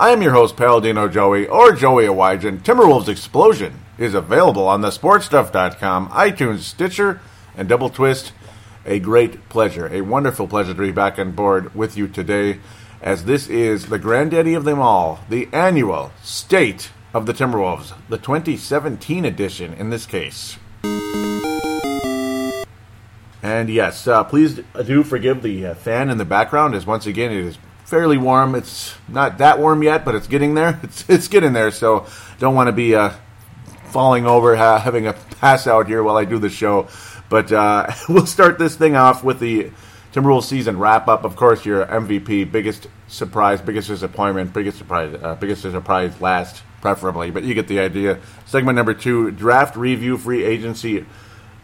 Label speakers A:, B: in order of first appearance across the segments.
A: I am your host, Paladino Joey, or Joey Awajan. Timberwolves Explosion is available on the sportstuff.com, iTunes, Stitcher, and Double Twist. A great pleasure, a wonderful pleasure to be back on board with you today, as this is the granddaddy of them all, the annual State of the Timberwolves, the 2017 edition in this case. And yes, uh, please do forgive the uh, fan in the background, as once again it is fairly warm. It's not that warm yet, but it's getting there. It's it's getting there. So don't want to be uh, falling over, ha- having a pass out here while I do the show. But uh, we'll start this thing off with the Timberwolves season wrap up. Of course, your MVP, biggest surprise, biggest disappointment, biggest surprise, uh, biggest surprise last, preferably. But you get the idea. Segment number two: draft review, free agency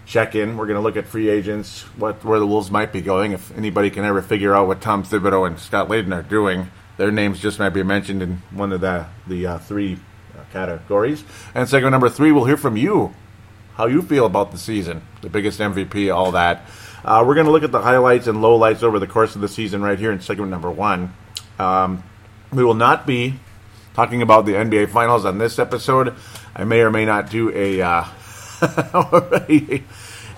A: check in. We're going to look at free agents, what where the Wolves might be going. If anybody can ever figure out what Tom Thibodeau and Scott Layden are doing, their names just might be mentioned in one of the the uh, three uh, categories. And segment number three, we'll hear from you, how you feel about the season, the biggest MVP, all that. Uh, we're going to look at the highlights and lowlights over the course of the season right here in segment number one. Um, we will not be talking about the NBA Finals on this episode. I may or may not do a uh,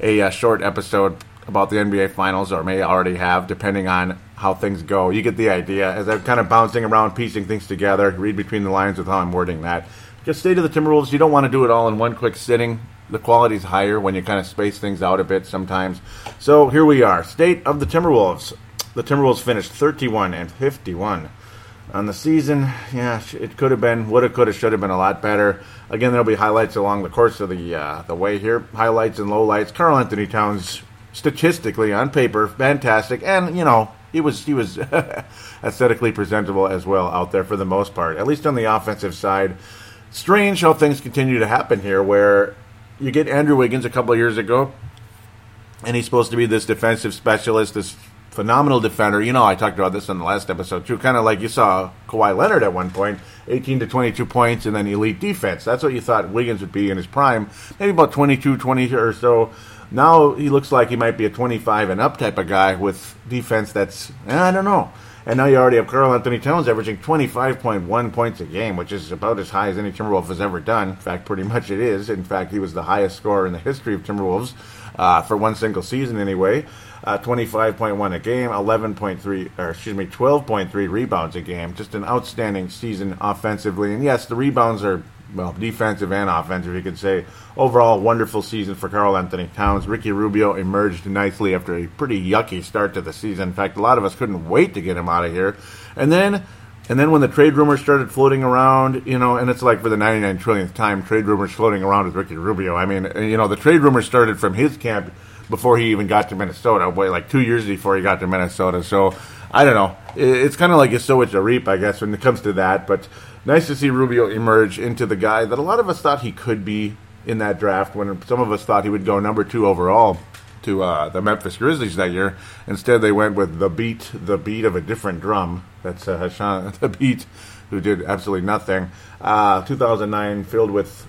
A: a, a, short episode about the NBA Finals, or may already have, depending on how things go. You get the idea. As I'm kind of bouncing around, piecing things together, read between the lines with how I'm wording that. Just state of the Timberwolves, you don't want to do it all in one quick sitting. The quality's higher when you kind of space things out a bit sometimes. So here we are. State of the Timberwolves. The Timberwolves finished 31 and 51 on the season. Yeah, it could have been, would have, could have, should have been a lot better. Again, there'll be highlights along the course of the uh, the way here. Highlights and lowlights. Karl-Anthony Towns, statistically on paper, fantastic, and you know he was he was aesthetically presentable as well out there for the most part, at least on the offensive side. Strange how things continue to happen here, where you get Andrew Wiggins a couple years ago, and he's supposed to be this defensive specialist, this phenomenal defender. You know, I talked about this in the last episode too. Kind of like you saw Kawhi Leonard at one point, 18 to 22 points, and then elite defense. That's what you thought Wiggins would be in his prime, maybe about 22, 20 or so. Now he looks like he might be a 25 and up type of guy with defense that's eh, I don't know. And now you already have Karl-Anthony Towns averaging 25.1 points a game, which is about as high as any Timberwolf has ever done. In fact, pretty much it is. In fact, he was the highest scorer in the history of Timberwolves uh, for one single season, anyway uh, 25.1 a game, 11.3, or excuse me, 12.3 rebounds a game. Just an outstanding season offensively. And yes, the rebounds are, well, defensive and offensive, you could say. Overall, wonderful season for Karl-Anthony Towns. Ricky Rubio emerged nicely after a pretty yucky start to the season. In fact, a lot of us couldn't wait to get him out of here. And then and then when the trade rumors started floating around, you know, and it's like for the 99 trillionth time, trade rumors floating around with Ricky Rubio. I mean, you know, the trade rumors started from his camp before he even got to Minnesota. Boy, like two years before he got to Minnesota. So I don't know. It's kind of like a so it's a reap, I guess, when it comes to that. But nice to see Rubio emerge into the guy that a lot of us thought he could be in that draft. When some of us thought he would go number two overall to uh, the Memphis Grizzlies that year. Instead, they went with the beat, the beat of a different drum. That's uh, Hasheem, Thabeet, who did absolutely nothing. Uh, 2009 filled with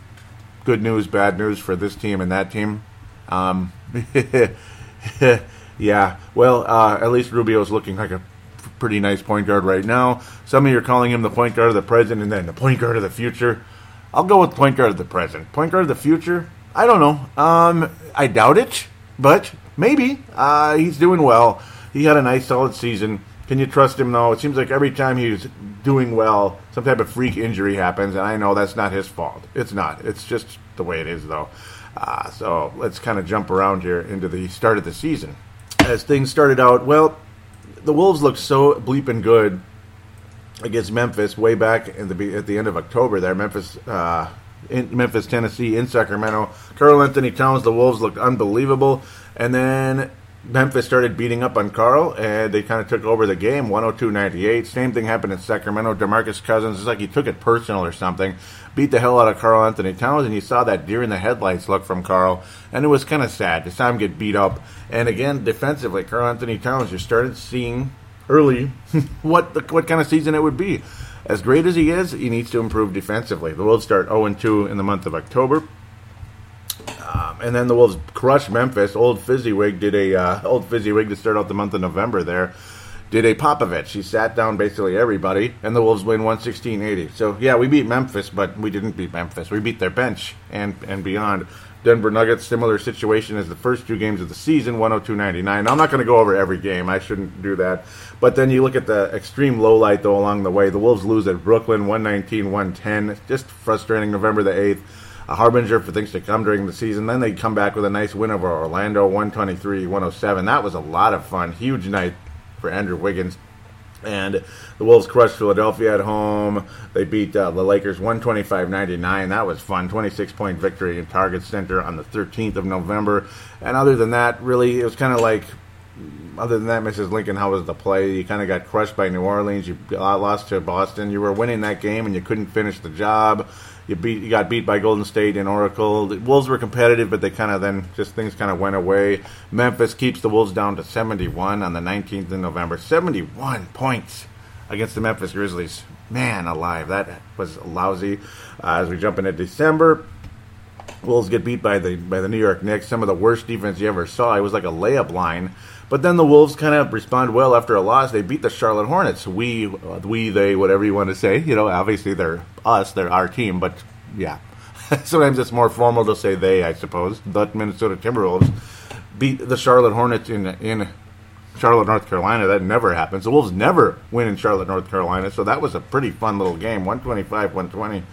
A: good news, bad news for this team and that team. Um, yeah, well, uh, at least Rubio's looking like a pretty nice point guard right now. Some of you are calling him the point guard of the present and then the point guard of the future. I'll go with point guard of the present. Point guard of the future? I don't know. Um, I doubt it, but maybe. Uh, he's doing well. He had a nice, solid season. Can you trust him, though? It seems like every time he's doing well, some type of freak injury happens, and I know that's not his fault. It's not. It's just the way it is, though. Uh, so let's kind of jump around here into the start of the season. As things started out, well, the Wolves looked so bleeping good against Memphis way back the at the end of October. There, Memphis, uh, in Memphis, Tennessee, in Sacramento. Karl-Anthony Towns, the Wolves looked unbelievable, and then Memphis started beating up on Karl, and they kind of took over the game, 102-98. Same thing happened in Sacramento. DeMarcus Cousins, it's like he took it personal or something. Beat the hell out of Karl-Anthony Towns, and you saw that deer in the headlights look from Karl, and it was kind of sad to see him get beat up. And again, defensively, Karl-Anthony Towns, you started seeing early what the, what kind of season it would be. As great as he is, he needs to improve defensively. The Wolves start 0-2 in the month of October. Um, and then the Wolves crushed Memphis. Old Fizzywig did a uh, old Fizzywig to start out the month of November. There did a Popovich. He sat down basically everybody, and the Wolves win 116-80. So yeah, we beat Memphis, but we didn't beat Memphis. We beat their bench and and beyond. Denver Nuggets, similar situation as the first two games of the season, 102-99. Now, I'm not going to go over every game. I shouldn't do that. But then you look at the extreme low light, though, along the way. The Wolves lose at Brooklyn, 119-110. Just frustrating November the 8th a harbinger for things to come during the season. Then they come back with a nice win over Orlando, 123 107. That was a lot of fun. Huge night for Andrew Wiggins. And the Wolves crushed Philadelphia at home. They beat uh, the Lakers 125 99. That was fun. 26 point victory in Target Center on the 13th of November. And other than that, really, it was kind of like other than that, Mrs. Lincoln, how was the play? You kind of got crushed by New Orleans. You lost to Boston. You were winning that game and you couldn't finish the job. You beat, you got beat by Golden State and Oracle. The Wolves were competitive, but they kind of then just things kind of went away. Memphis keeps the Wolves down to 71 on the 19th of November. 71 points against the Memphis Grizzlies. Man alive, that was lousy. Uh, as we jump into December, Wolves get beat by the by the New York Knicks. Some of the worst defense you ever saw. It was like a layup line. But then the Wolves kind of respond well after a loss. They beat the Charlotte Hornets. We, uh, we, they, whatever you want to say. You know, obviously they're us, they're our team, but yeah. Sometimes it's more formal to say they, I suppose. The Minnesota Timberwolves beat the Charlotte Hornets in in Charlotte, North Carolina. That never happens. The Wolves never win in Charlotte, North Carolina. So that was a pretty fun little game. 125, 120.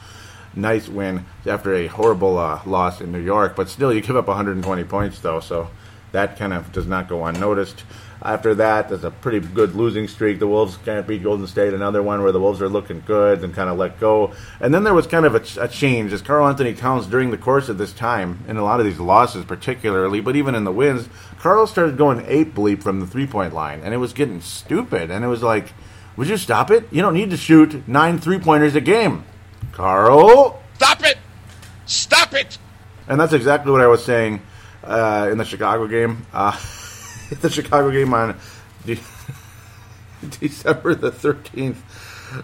A: Nice win after a horrible uh, loss in New York. But still, you give up 120 points, though. So that kind of does not go unnoticed. After that, there's a pretty good losing streak. The Wolves can't beat Golden State. Another one where the Wolves are looking good and kind of let go. And then there was kind of a, a change as Karl-Anthony Towns during the course of this time, in a lot of these losses particularly, but even in the wins, Karl started going eight bleep from the three point line, and it was getting stupid. And it was like, would you stop it? You don't need to shoot nine three pointers a game. Karl!
B: Stop it! Stop it!
A: And that's exactly what I was saying uh, in the Chicago game. Uh, the Chicago game on de- December the thirteenth.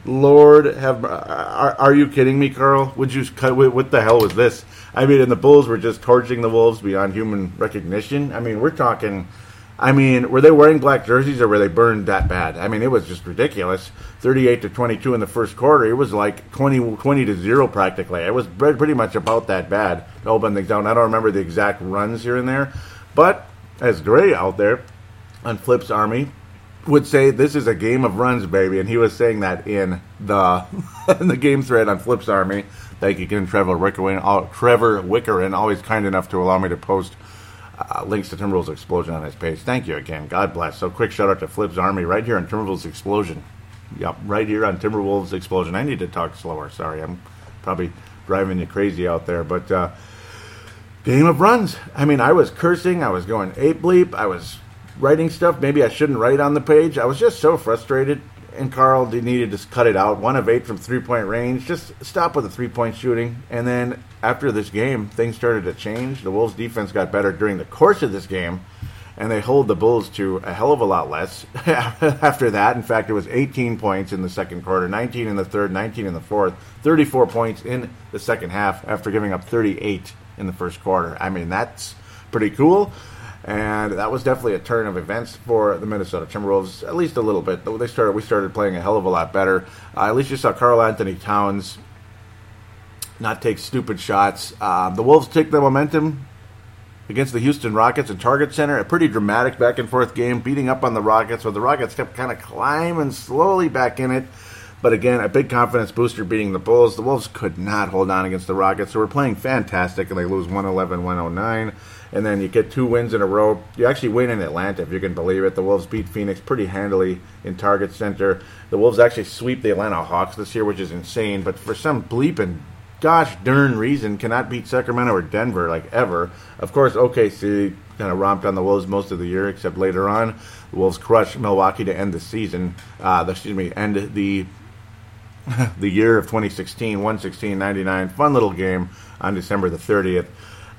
A: Lord have are, are, you kidding me, Karl? Would you cut? What the hell was this? I mean, and the Bulls were just torching the Wolves beyond human recognition. I mean, we're talking. I mean, were they wearing black jerseys or were they burned that bad? I mean, it was just ridiculous. 38 to 22 in the first quarter. It was like 20, 20 to 0 practically. It was pretty much about that bad to open things down. I don't remember the exact runs here and there. But as Gray out there on Flip's Army would say, this is a game of runs, baby. And he was saying that in the in the game thread on Flip's Army. Thank you again, Trevor Wickerin. Uh, Trevor Wickerin, always kind enough to allow me to post uh, links to Timberwolves Explosion on his page. Thank you again. God bless. So quick shout out to Flip's Army right here on Timberwolves Explosion. Yep, right here on Timberwolves Explosion. I need to talk slower. Sorry, I'm probably driving you crazy out there. But uh, game of runs. I mean, I was cursing. I was going ape bleep. I was writing stuff maybe I shouldn't write on the page. I was just so frustrated. And Karl needed to cut it out. One of eight from three point range. Just stop with the three point shooting. And then after this game, things started to change. The Wolves' defense got better during the course of this game and they hold the Bulls to a hell of a lot less after that. In fact, it was 18 points in the second quarter, 19 in the third, 19 in the fourth, 34 points in the second half after giving up 38 in the first quarter. I mean, that's pretty cool. And that was definitely a turn of events for the Minnesota Timberwolves, at least a little bit. They started, we started playing a hell of a lot better. Uh, at least you saw Karl-Anthony Towns not take stupid shots. Uh, the Wolves take the momentum against the Houston Rockets in Target Center. A pretty dramatic back and forth game, beating up on the Rockets, where the Rockets kept kind of climbing slowly back in it. But again, a big confidence booster beating the Bulls. The Wolves could not hold on against the Rockets, who were playing fantastic, and they lose 111 109. And then you get two wins in a row. You actually win in Atlanta, if you can believe it. The Wolves beat Phoenix pretty handily in Target Center. The Wolves actually sweep the Atlanta Hawks this year, which is insane. But for some bleeping gosh darn reason cannot beat Sacramento or Denver like ever. Of course, OKC kind of romped on the Wolves most of the year, except later on, the Wolves crushed Milwaukee to end the season. Uh, excuse me, end the the year of 2016, 116-99. Fun little game on December the 30th.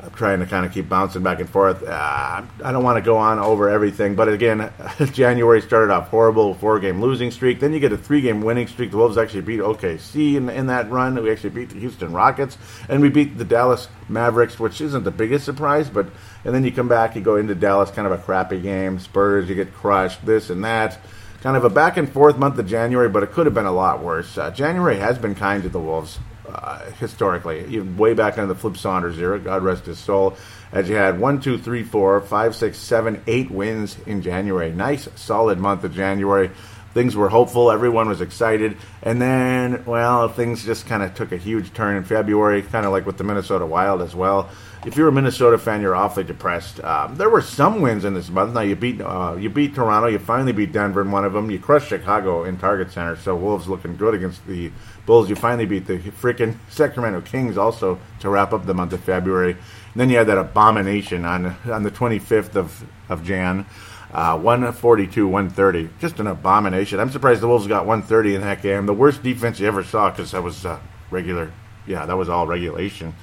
A: I'm trying to kind of keep bouncing back and forth. Uh, I don't want to go on over everything, but again, January started off horrible, four game losing streak. Then you get a three game winning streak. The Wolves actually beat OKC in, in that run. We actually beat the Houston Rockets, and we beat the Dallas Mavericks, which isn't the biggest surprise. But and then you come back, you go into Dallas, kind of a crappy game. Spurs, you get crushed, this and that. Kind of a back and forth month of January, but it could have been a lot worse. Uh, January has been kind to the Wolves uh, historically, even way back in the Flip Saunders era, God rest his soul, as you had one, two, three, four, five, six, seven, eight wins in January. Nice, solid month of January. Things were hopeful, everyone was excited, and then, well, things just kind of took a huge turn in February, kind of like with the Minnesota Wild as well. If you're a Minnesota fan, you're awfully depressed. Um, there were some wins in this month. Now you beat uh, you beat Toronto, you finally beat Denver in one of them. You crushed Chicago in Target Center, so Wolves looking good against the Bulls. You finally beat the freaking Sacramento Kings also to wrap up the month of February. And then you had that abomination on on the 25th of of Jan. Uh, 142, 130. Just an abomination. I'm surprised the Wolves got 130 in that game. The worst defense you ever saw because that was uh, regular. Yeah, that was all regulation.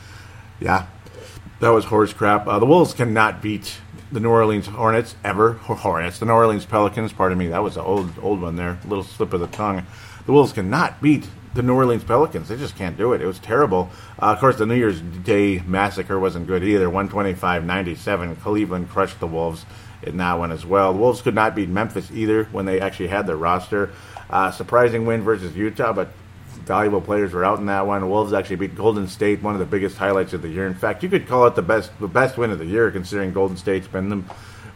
A: Yeah, that was horse crap. Uh, the Wolves cannot beat the New Orleans Hornets ever. Hornets, the New Orleans Pelicans. Pardon me, that was an old old one there. Little slip of the tongue. The Wolves cannot beat the New Orleans Pelicans. They just can't do it. It was terrible. Uh, of course, the New Year's Day massacre wasn't good either. 125-97. Cleveland crushed the Wolves in that one as well. The Wolves could not beat Memphis either when they actually had their roster. Uh, surprising win versus Utah, but valuable players were out in that one. The Wolves actually beat Golden State, one of the biggest highlights of the year. In fact, you could call it the best the best win of the year, considering Golden State's been the,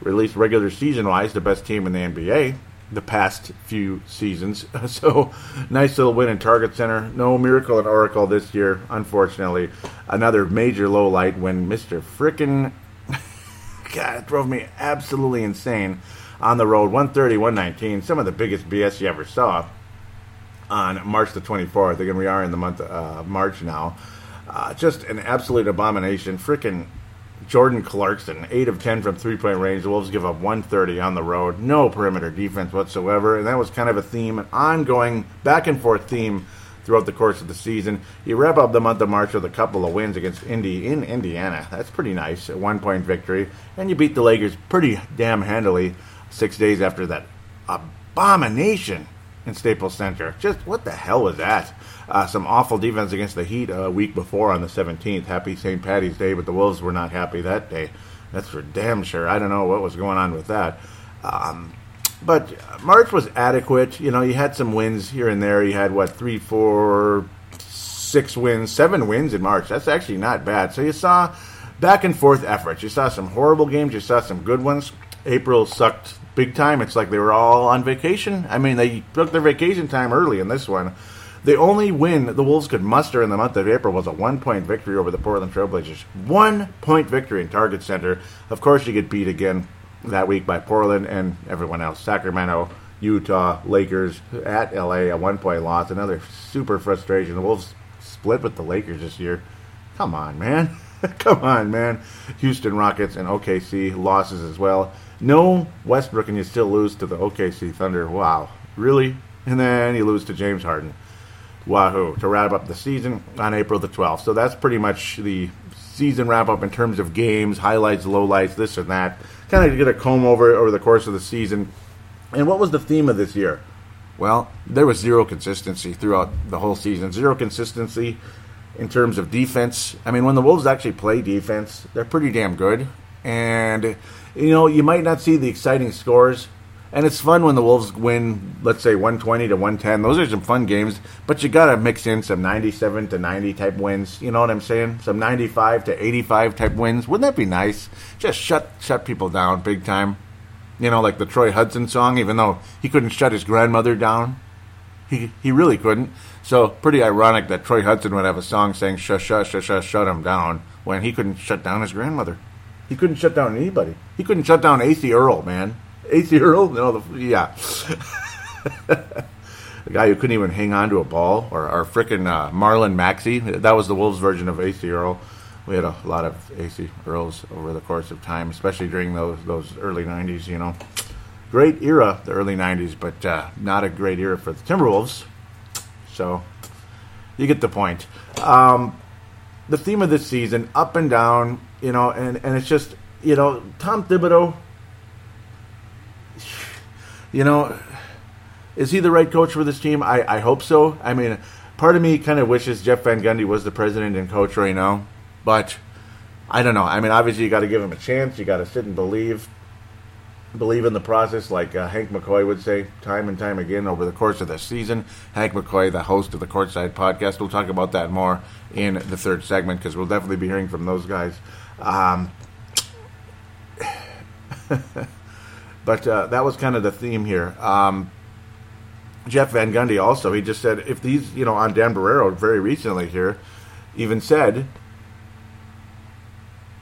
A: at least regular season wise, the best team in the NBA the past few seasons. So nice little win in Target Center. No miracle at Oracle this year, unfortunately. Another major low light when Mr. Frickin' God, it drove me absolutely insane on the road. 130, 119, some of the biggest BS you ever saw on March the 24th. Again, we are in the month of uh, March now. Uh, just an absolute abomination. Freaking Jordan Clarkson, 8 of 10 from three point range. The Wolves give up 130 on the road. No perimeter defense whatsoever. And that was kind of a theme, an ongoing back and forth theme throughout the course of the season. You wrap up the month of March with a couple of wins against Indy in Indiana. That's pretty nice. A one point victory. And you beat the Lakers pretty damn handily six days after that abomination in Staples Center. Just what the hell was that? Uh, some awful defense against the Heat a week before on the 17th. Happy St. Patty's Day, but the Wolves were not happy that day. That's for damn sure. I don't know what was going on with that. Um, but March was adequate. You know, you had some wins here and there. You had, what, three, four, six wins, seven wins in March. That's actually not bad. So you saw back and forth efforts. You saw some horrible games. You saw some good ones. April sucked big time. It's like they were all on vacation. I mean, they took their vacation time early in this one. The only win the Wolves could muster in the month of April was a one point victory over the Portland Trailblazers. One point victory in Target Center. Of course, you get beat again that week by Portland and everyone else. Sacramento, Utah, Lakers, at LA, a one point loss. Another super frustration. The Wolves split with the Lakers this year. Come on, man. Come on, man. Houston Rockets and OKC losses as well. No Westbrook, and you still lose to the OKC Thunder. Wow. Really? And then you lose to James Harden. Wahoo. To wrap up the season on April the 12th. So that's pretty much the season wrap up in terms of games, highlights, lowlights, this and that. Kind of get a comb over over the course of the season. And what was the theme of this year? Well, there was zero consistency throughout the whole season. Zero consistency in terms of defense. I mean, when the Wolves actually play defense, they're pretty damn good. And, you know, you might not see the exciting scores. And it's fun when the Wolves win, let's say 120 to 110. Those are some fun games, but you got to mix in some 97 to 90 type wins. You know what I'm saying? Some 95 to 85 type wins. Wouldn't that be nice? Just shut shut people down big time. You know, like the Troy Hudson song, even though he couldn't shut his grandmother down. He, he really couldn't. So pretty ironic that Troy Hudson would have a song saying "shush, shush, shush, shush, shut him down" when he couldn't shut down his grandmother. He couldn't shut down anybody. He couldn't shut down Acie Earl, man. Acie Earl, no, the, yeah. a guy who couldn't even hang on to a ball, or, or frickin' uh, Marlon Maxey. That was the Wolves version of Acie Earl. We had a lot of Acie Earls over the course of time, especially during those those early '90s. You know, great era, the early '90s, but uh, not a great era for the Timberwolves. So you get the point. Um, the theme of this season, up and down, you know, and, and it's just, you know, Tom Thibodeau, you know, is he the right coach for this team? I, I hope so. I mean, part of me kind of wishes Jeff Van Gundy was the president and coach right now, but I don't know. I mean, obviously, you got to give him a chance. You got to sit and believe believe in the process, like uh, Hank McCoy would say time and time again over the course of the season. Hank McCoy, the host of the Courtside Podcast, we'll talk about that more in the third segment because we'll definitely be hearing from those guys. Um, but uh, that was kind of the theme here. Um, Jeff Van Gundy also, he just said if these, you know, on Dan Barreiro very recently here, even said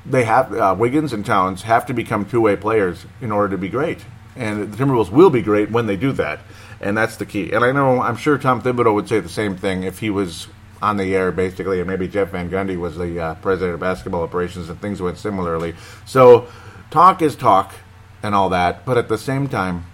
A: they have uh, Wiggins and Towns have to become two way players in order to be great, and the Timberwolves will be great when they do that, and that's the key. And I know I'm sure Tom Thibodeau would say the same thing if he was on the air, basically, and maybe Jeff Van Gundy was the uh, president of basketball operations, and things went similarly. So talk is talk, and all that, but at the same time.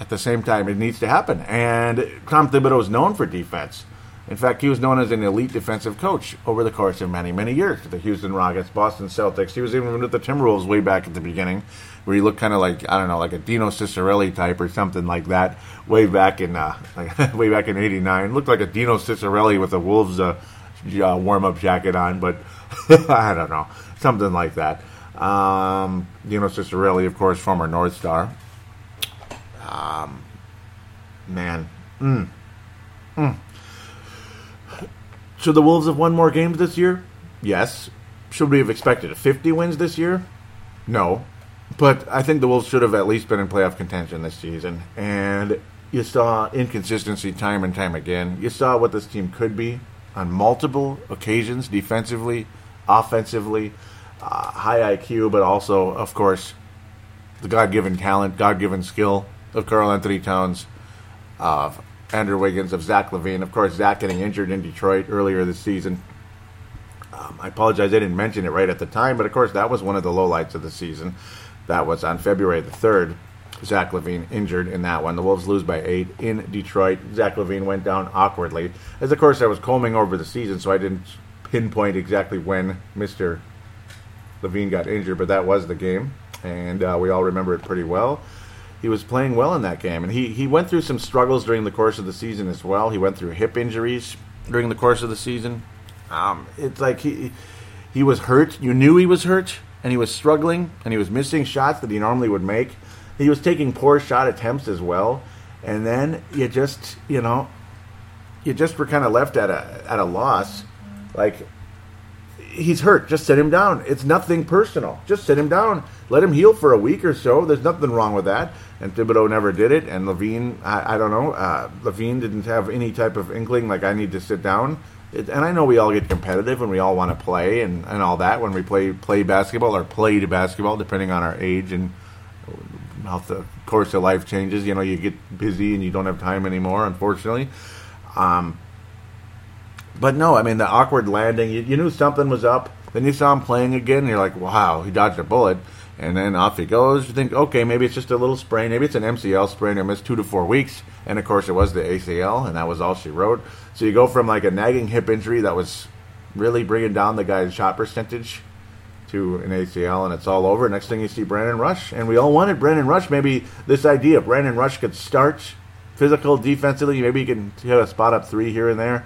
A: At the same time, it needs to happen. And Tom Thibodeau is known for defense. In fact, he was known as an elite defensive coach over the course of many, many years. The Houston Rockets, Boston Celtics. He was even with the Timberwolves way back at the beginning, where he looked kind of like I don't know, like a Dino Ciccarelli type or something like that. Way back in uh, like, way back in '89, looked like a Dino Ciccarelli with a Wolves uh, uh, warm-up jacket on, but I don't know, something like that. Um, Dino Ciccarelli, of course, former North Star. Um, man. Mm. Mm. Should the Wolves have won more games this year? Yes. Should we have expected 50 wins this year? No. But I think the Wolves should have at least been in playoff contention this season. And you saw inconsistency time and time again. You saw what this team could be on multiple occasions defensively, offensively, uh, high IQ, but also, of course, the God given talent, God given skill of Karl-Anthony Towns, of Andrew Wiggins, of Zach LaVine. Of course, Zach getting injured in Detroit earlier this season. Um, I apologize, I didn't mention it right at the time, but of course, that was one of the lowlights of the season. That was on February the 3rd. Zach LaVine injured in that one. The Wolves lose by eight in Detroit. Zach LaVine went down awkwardly. As of course, I was combing over the season, so I didn't pinpoint exactly when Mr. LaVine got injured, but that was the game, and uh, we all remember it pretty well he was playing well in that game. And he, he went through some struggles during the course of the season as well. He went through hip injuries during the course of the season. Um, it's like he he was hurt. You knew he was hurt, and he was struggling, and he was missing shots that he normally would make. He was taking poor shot attempts as well. And then you just you know you just were kind of left at a at a loss. Like he's hurt. Just sit him down. It's nothing personal. Just sit him down. Let him heal for a week or so. There's nothing wrong with that and Thibodeau never did it. And LaVine, I, I don't know, uh, LaVine didn't have any type of inkling like I need to sit down. It, and I know we all get competitive and we all want to play and, and all that when we play play basketball or played basketball, depending on our age and how the course of life changes. You know, you get busy and you don't have time anymore, unfortunately. Um, but no, I mean the awkward landing. You, you knew something was up. Then you saw him playing again. And you're like, wow, he dodged a bullet and then off he goes. You think, okay, maybe it's just a little sprain, maybe it's an MCL sprain, or missed two to four weeks, and of course it was the ACL, and that was all she wrote. So you go from like a nagging hip injury that was really bringing down the guy's shot percentage to an ACL, and it's all over. Next thing you see, Brandon Rush, and we all wanted Brandon Rush. Maybe this idea, of Brandon Rush could start physical defensively, maybe he can hit a spot up three here and there.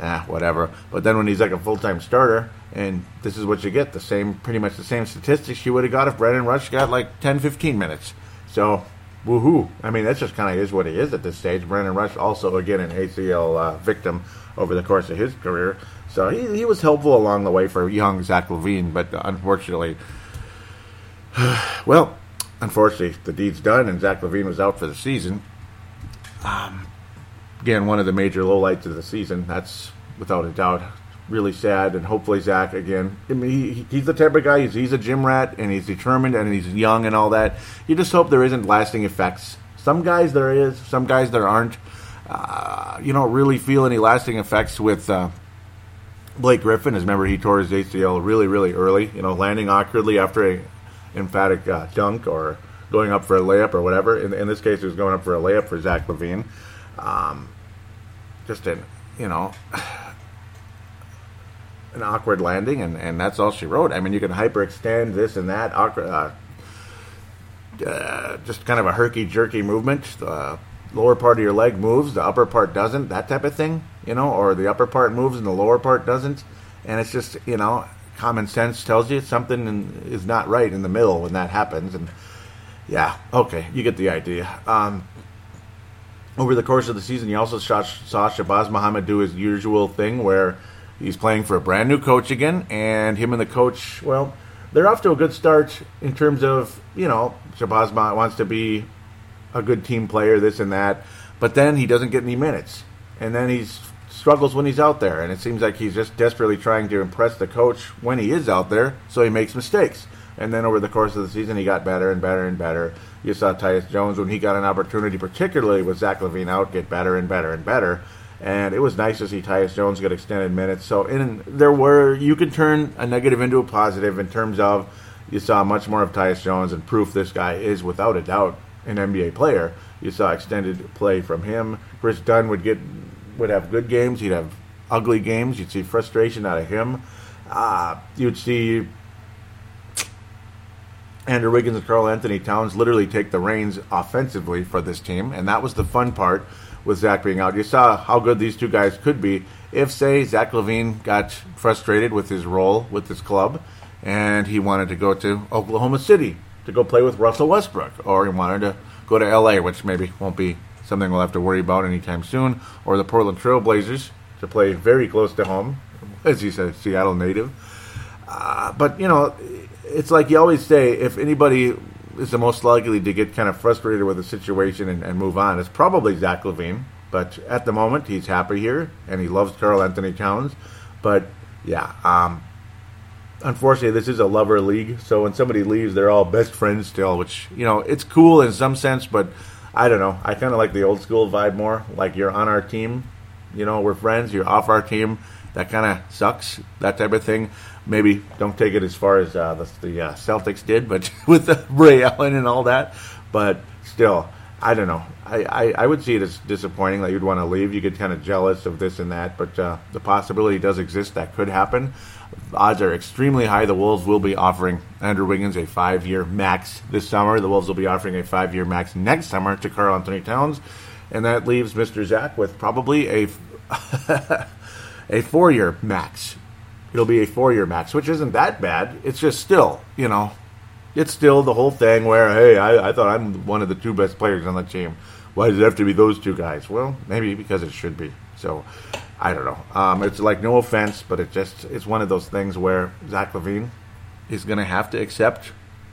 A: Ah, whatever. But then when he's like a full time starter, and this is what you get the same, pretty much the same statistics you would have got if Brandon Rush got like 10, 15 minutes. So, woohoo. I mean, that's just kind of is what he is at this stage. Brandon Rush, also, again, an ACL uh, victim over the course of his career. So he, he was helpful along the way for young Zach LaVine, but unfortunately, well, unfortunately, the deed's done, and Zach LaVine was out for the season. Um, again, one of the major lowlights of the season. That's without a doubt really sad. And hopefully Zach again. I mean, he, he's the type of guy. He's, he's a gym rat, and he's determined, and he's young, and all that. You just hope there isn't lasting effects. Some guys there is, some guys there aren't. uh, you don't really feel any lasting effects with uh, Blake Griffin. As remember, he tore his ACL really, really early. You know, landing awkwardly after a emphatic uh, dunk or going up for a layup or whatever. In, in this case, it was going up for a layup for Zach LaVine. Um, just an, you know, an awkward landing, and, and that's all she wrote. I mean, you can hyperextend this and that, awkward, uh, uh, just kind of a herky jerky movement. The lower part of your leg moves, the upper part doesn't, that type of thing, you know, or the upper part moves and the lower part doesn't. And it's just, you know, common sense tells you something is not right in the middle when that happens. And yeah, okay, you get the idea. Um, over the course of the season, you also saw, saw Shabazz Muhammad do his usual thing where he's playing for a brand new coach again, and him and the coach, well, they're off to a good start in terms of, you know, Shabazz wants to be a good team player, this and that, but then he doesn't get any minutes. And then he struggles when he's out there, and it seems like he's just desperately trying to impress the coach when he is out there, so he makes mistakes. And then over the course of the season, he got better and better and better. You saw Tyus Jones when he got an opportunity, particularly with Zach LaVine out, get better and better and better. And it was nice to see Tyus Jones get extended minutes. So in there were you can turn a negative into a positive in terms of you saw much more of Tyus Jones and proof this guy is without a doubt an NBA player. You saw extended play from him. Kris Dunn would get would have good games. He'd have ugly games. You'd see frustration out of him. Uh, you'd see Andrew Wiggins and Karl-Anthony Towns literally take the reins offensively for this team, and that was the fun part with Zach being out. You saw how good these two guys could be if, say, Zach LaVine got frustrated with his role with his club and he wanted to go to Oklahoma City to go play with Russell Westbrook, or he wanted to go to LA, which maybe won't be something we'll have to worry about anytime soon, or the Portland Trailblazers to play very close to home, as he's a Seattle native. Uh, but, you know, it's like you always say if anybody is the most likely to get kind of frustrated with the situation and, and move on, it's probably Zach LaVine. But at the moment, he's happy here and he loves Karl-Anthony Towns. But yeah, um, unfortunately, this is a lover league. So when somebody leaves, they're all best friends still, which, you know, it's cool in some sense, but I don't know. I kind of like the old school vibe more. Like you're on our team, you know, we're friends, you're off our team. That kind of sucks, that type of thing maybe don't take it as far as uh, the, the uh, Celtics did, but with the Ray Allen and all that. But still, I don't know. I, I, I would see it as disappointing that you'd want to leave. You get kind of jealous of this and that, but uh, the possibility does exist that could happen. Odds are extremely high. The Wolves will be offering Andrew Wiggins a five year max this summer. The Wolves will be offering a five year max next summer to Karl-Anthony Towns. And that leaves Mr. Zach with probably a, a four year max it'll be a four year max, which isn't that bad. It's just still, you know, it's still the whole thing where, hey, I, I thought I'm one of the two best players on the team. Why does it have to be those two guys? Well, maybe because it should be. So, I don't know. Um, it's like no offense, but it just it's one of those things where Zach LaVine is going to have to accept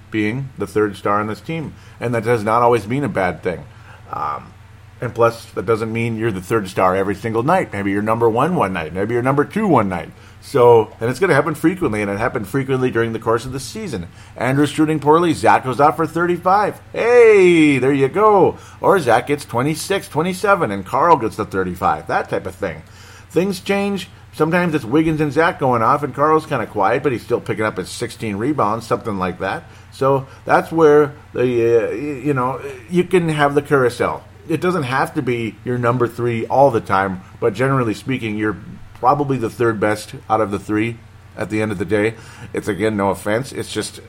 A: being the third star on this team, and that does not always mean a bad thing. Um, and plus, that doesn't mean you're the third star every single night. Maybe you're number one one night. Maybe you're number two one night. So, and it's going to happen frequently, and it happened frequently during the course of the season. Andrew's shooting poorly. Zach goes out for 35. Hey, there you go. Or Zach gets 26, 27, and Karl gets the 35. That type of thing. Things change. Sometimes it's Wiggins and Zach going off, and Karl's kind of quiet, but he's still picking up his 16 rebounds, something like that. So that's where the uh, you know you can have the carousel. It doesn't have to be your number three all the time, but generally speaking, you're probably the third best out of the three at the end of the day. It's again no offense. It's just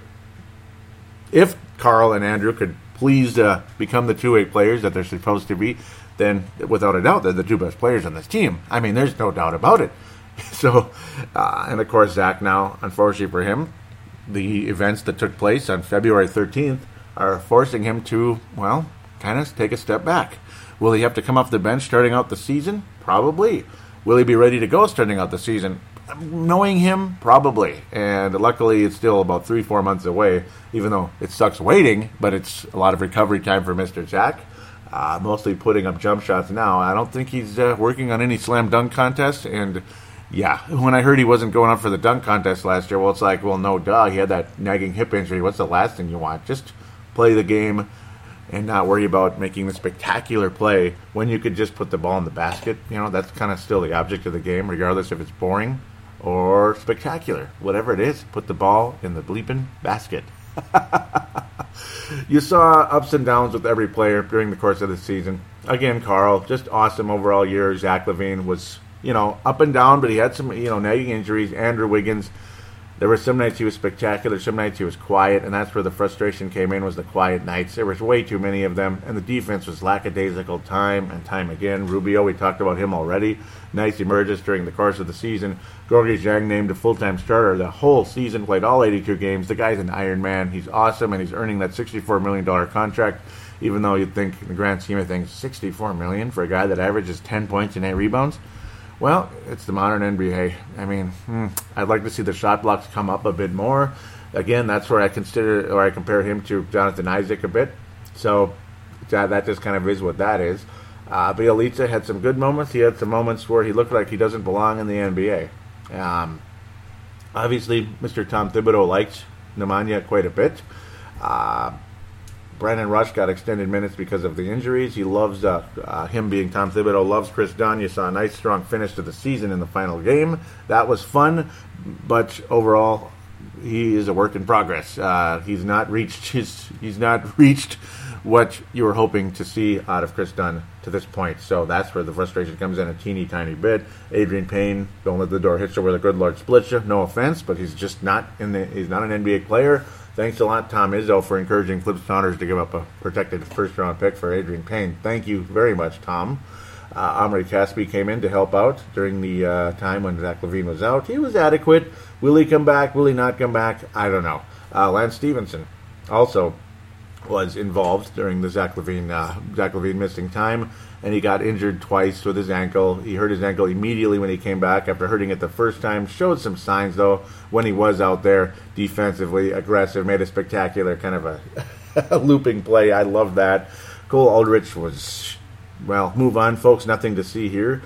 A: if Karl and Andrew could please uh, become the two way players that they're supposed to be, then without a doubt they're the two best players on this team. I mean, there's no doubt about it. So, uh, and of course, Zach now, unfortunately for him, the events that took place on February 13th are forcing him to, well, kind of take a step back. Will he have to come off the bench starting out the season? Probably. Will he be ready to go starting out the season? Knowing him, probably. And luckily, it's still about three, four months away, even though it sucks waiting, but it's a lot of recovery time for Mr. Zach. Uh, mostly putting up jump shots now. I don't think he's uh, working on any slam dunk contest. And yeah, when I heard he wasn't going up for the dunk contest last year, well, it's like, well, no, duh. He had that nagging hip injury. What's the last thing you want? Just play the game and not worry about making the spectacular play when you could just put the ball in the basket. You know, that's kind of still the object of the game, regardless if it's boring or spectacular. Whatever it is, put the ball in the bleeping basket. you saw ups and downs with every player during the course of the season. Again, Karl, just awesome overall year. Zach LaVine was, you know, up and down, but he had some, you know, nagging injuries. Andrew Wiggins there were some nights he was spectacular, some nights he was quiet, and that's where the frustration came in was the quiet nights. There was way too many of them, and the defense was lackadaisical time and time again. Rubio, we talked about him already. Nice emerges during the course of the season. Gorgui Dieng named a full-time starter the whole season, played all 82 games. The guy's an Iron Man. He's awesome, and he's earning that $64 million contract, even though you'd think, in the grand scheme of things, 64 million for a guy that averages 10 points and 8 rebounds – well, it's the modern NBA. I mean, hmm, I'd like to see the shot blocks come up a bit more. Again, that's where I consider or I compare him to Jonathan Isaac a bit. So that, just kind of is what that is. Uh, had some good moments. He had some moments where he looked like he doesn't belong in the NBA. Um, obviously, Mr. Tom Thibodeau likes Nemanja quite a bit. Uh, Brandon Rush got extended minutes because of the injuries. He loves uh, uh, him being Tom Thibodeau. Loves Kris Dunn. You saw a nice, strong finish to the season in the final game. That was fun, but overall, he is a work in progress. Uh, he's not reached his. He's not reached what you were hoping to see out of Kris Dunn to this point. So that's where the frustration comes in a teeny tiny bit. Adreian Payne, don't let the door hit you where the good Lord splits you. No offense, but he's just not in the. He's not an NBA player. Thanks a lot, Tom Izzo, for encouraging Flip Saunders to give up a protected first round pick for Adreian Payne. Thank you very much, Tom. Uh, Omri Caspi came in to help out during the uh, time when Zach LaVine was out. He was adequate. Will he come back? Will he not come back? I don't know. Uh, Lance Stephenson also was involved during the Zach LaVine uh, Zach LaVine missing time and he got injured twice with his ankle. He hurt his ankle immediately when he came back after hurting it the first time. Showed some signs though when he was out there defensively aggressive, made a spectacular kind of a, a looping play. I love that. Cole Aldrich was well. Move on, folks. Nothing to see here.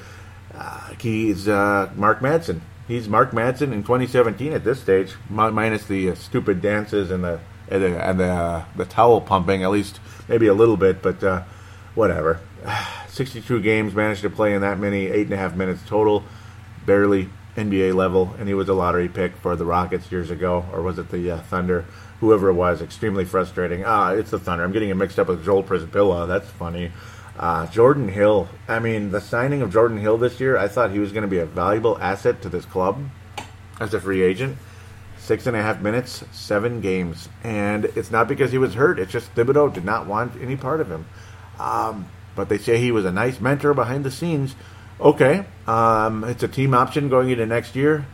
A: Uh, he's uh, Mark Madsen. He's Mark Madsen in 2017 at this stage, minus the uh, stupid dances and the and the, and the, uh, the, towel pumping. At least maybe a little bit, but uh, whatever. 62 games, managed to play in that many, eight and a half minutes total, barely NBA level, and he was a lottery pick for the Rockets years ago, or was it the uh, Thunder? Whoever it was, extremely frustrating. Ah, it's the Thunder. I'm getting it mixed up with Joel Przybilla. That's funny. Uh, Jordan Hill. I mean, the signing of Jordan Hill this year, I thought he was going to be a valuable asset to this club as a free agent. Six and a half minutes, seven games. And it's not because he was hurt, it's just Thibodeau did not want any part of him. Um, but they say he was a nice mentor behind the scenes. Okay, um, it's a team option going into next year.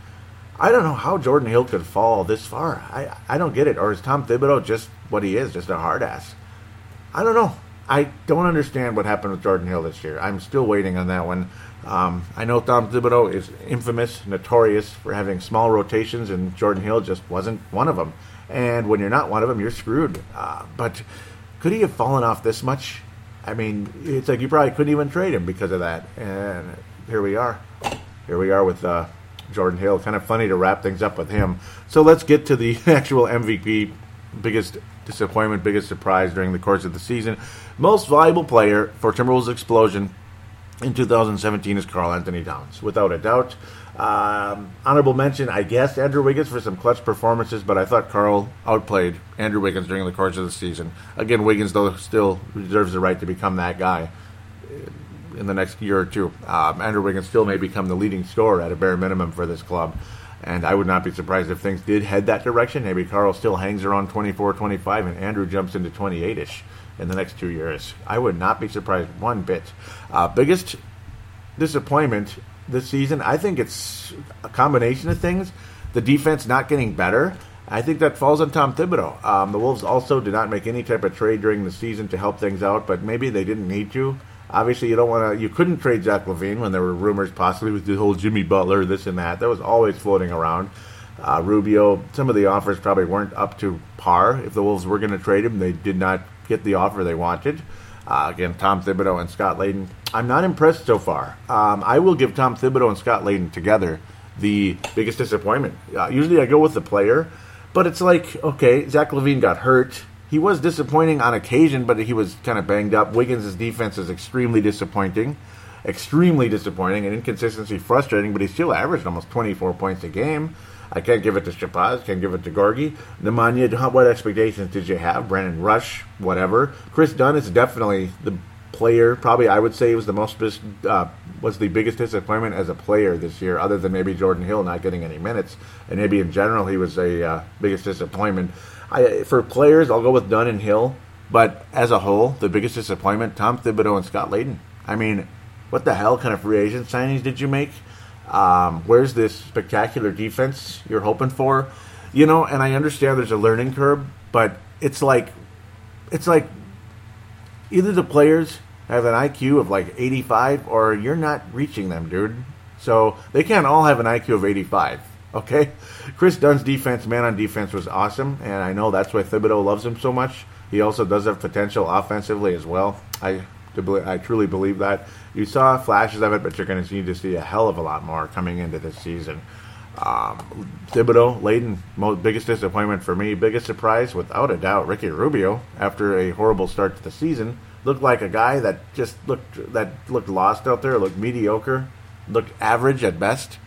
A: I don't know how Jordan Hill could fall this far. I, I don't get it. Or is Tom Thibodeau just what he is, just a hard ass? I don't know. I don't understand what happened with Jordan Hill this year. I'm still waiting on that one. Um, I know Tom Thibodeau is infamous, notorious for having small rotations, and Jordan Hill just wasn't one of them. And when you're not one of them, you're screwed. Uh, but could he have fallen off this much? I mean, it's like you probably couldn't even trade him because of that. And here we are. Here we are with uh, Jordan Hill. Kind of funny to wrap things up with him. So let's get to the actual MVP. Biggest disappointment, biggest surprise during the course of the season. Most valuable player for Timberwolves explosion in 2017 is Karl-Anthony Towns, without a doubt. Um, honorable mention, I guess, Andrew Wiggins for some clutch performances, but I thought Karl outplayed Andrew Wiggins during the course of the season. Again, Wiggins, though, still deserves the right to become that guy in the next year or two. Um, Andrew Wiggins still may become the leading scorer at a bare minimum for this club. And I would not be surprised if things did head that direction. Maybe Karl still hangs around 24, 25, and Andrew jumps into 28 ish in the next two years. I would not be surprised one bit. Uh, biggest disappointment this season. I think it's a combination of things. The defense not getting better. I think that falls on Tom Thibodeau. Um, the Wolves also did not make any type of trade during the season to help things out, but maybe they didn't need to. Obviously, you don't want to. You couldn't trade Zach LaVine when there were rumors possibly with the whole Jimmy Butler, this and that. That was always floating around. Uh, Rubio, some of the offers probably weren't up to par. If the Wolves were going to trade him, they did not get the offer they wanted. Uh, again, Tom Thibodeau and Scott Layden. I'm not impressed so far. Um, I will give Tom Thibodeau and Scott Layden together the biggest disappointment. Uh, usually I go with the player, but it's like, okay, Zach LaVine got hurt. he was disappointing on occasion, but he was kind of banged up. Wiggins' defense is extremely disappointing, extremely disappointing, and inconsistency frustrating. But he still averaged almost 24 points a game. I can't give it to Shabazz, can't give it to Gorgui. Nemanja, what expectations did you have? Brandon Rush, whatever. Kris Dunn is definitely the player. Probably, I would say, was the most uh, was the biggest disappointment as a player this year, other than maybe Jordan Hill not getting any minutes, and maybe in general he was a uh, biggest disappointment. I, for players, I'll go with Dunn and Hill, but as a whole, the biggest disappointment: Tom Thibodeau and Scott Layden. I mean, what the hell kind of free agent signings did you make? Um, where's this spectacular defense you're hoping for? You know, and I understand there's a learning curve, but it's like it's like either the players have an IQ of like 85 or you're not reaching them, dude. So they can't all have an IQ of 85. Okay, Kris Dunn's defense, man on defense, was awesome, and I know that's why Thibodeau loves him so much. He also does have potential offensively as well. I I truly believe that. You saw flashes of it, but you're going to need to see a hell of a lot more coming into this season. Um, Thibodeau, Layden, most, biggest disappointment for me. Biggest surprise, without a doubt, Ricky Rubio. After a horrible start to the season, looked like a guy that just looked that looked lost out there, looked mediocre, looked average at best.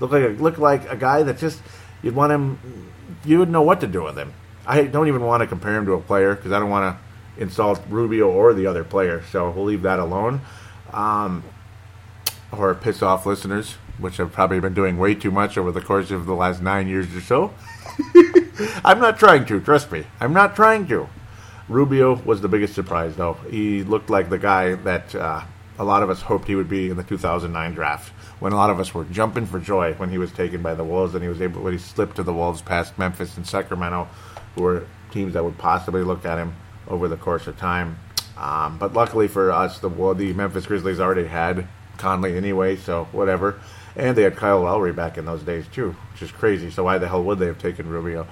A: Looked like a, looked like a guy that just you'd want him, you would know what to do with him. I don't even want to compare him to a player because I don't want to insult Rubio or the other player. So we'll leave that alone. Um, or piss off listeners, which I've probably been doing way too much over the course of the last nine years or so. I'm not trying to, trust me. I'm not trying to. Rubio was the biggest surprise, though. He looked like the guy that uh, a lot of us hoped he would be in the 2009 draft. When a lot of us were jumping for joy when he was taken by the Wolves and he was able when he slipped to the Wolves past Memphis and Sacramento, who were teams that would possibly look at him over the course of time. Um, but luckily for us, the the Memphis Grizzlies already had Conley anyway, so whatever. And they had Kyle Lowry back in those days too, which is crazy. So why the hell would they have taken Rubio?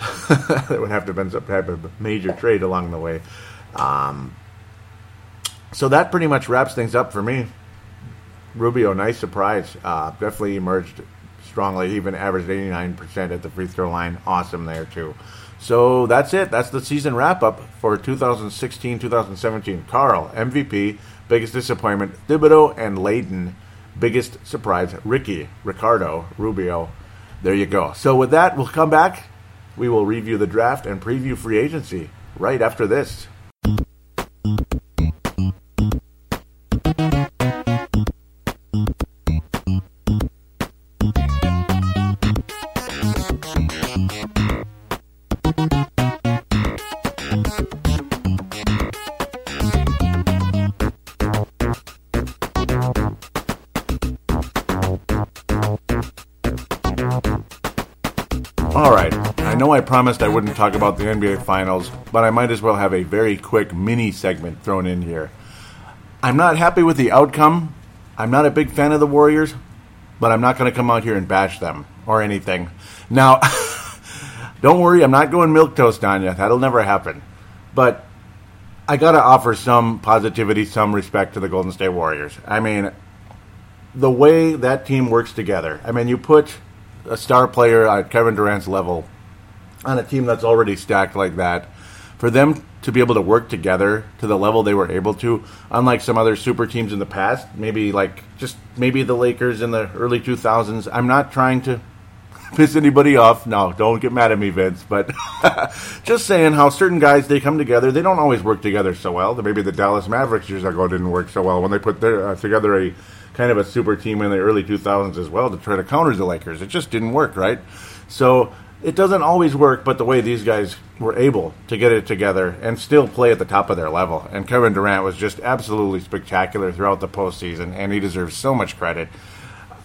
A: that would have to have been some type of major trade along the way. Um, so that pretty much wraps things up for me. Rubio, nice surprise. Uh, definitely emerged strongly, even averaged 89% at the free throw line. Awesome there, too. So that's it. That's the season wrap up for 2016 2017. Karl, MVP, biggest disappointment. Thibodeau and Layden, biggest surprise. Ricky, Ricardo, Rubio. There you go. So with that, we'll come back we will review the draft and preview free agency right after this. Promised I wouldn't talk about the NBA Finals, but I might as well have a very quick mini segment thrown in here. I'm not happy with the outcome. I'm not a big fan of the Warriors, but I'm not going to come out here and bash them or anything. Now, don't worry, I'm not going milk toast on you. That'll never happen. But I got to offer some positivity, some respect to the Golden State Warriors. I mean, the way that team works together. I mean, you put a star player at Kevin Durant's level on a team that's already stacked like that, for them to be able to work together to the level they were able to, unlike some other super teams in the past, maybe like just maybe the Lakers in the early 2000s. I'm not trying to piss anybody off. No, don't get mad at me, Vince. But just saying how certain guys they come together. They don't always work together so well. Maybe the Dallas Mavericks years ago didn't work so well when they put their, uh, together a kind of a super team in the early 2000s as well to try to counter the Lakers. It just didn't work, right? So it doesn't always work, but the way these guys were able to get it together and still play at the top of their level. And Kevin Durant was just absolutely spectacular throughout the postseason, and he deserves so much credit.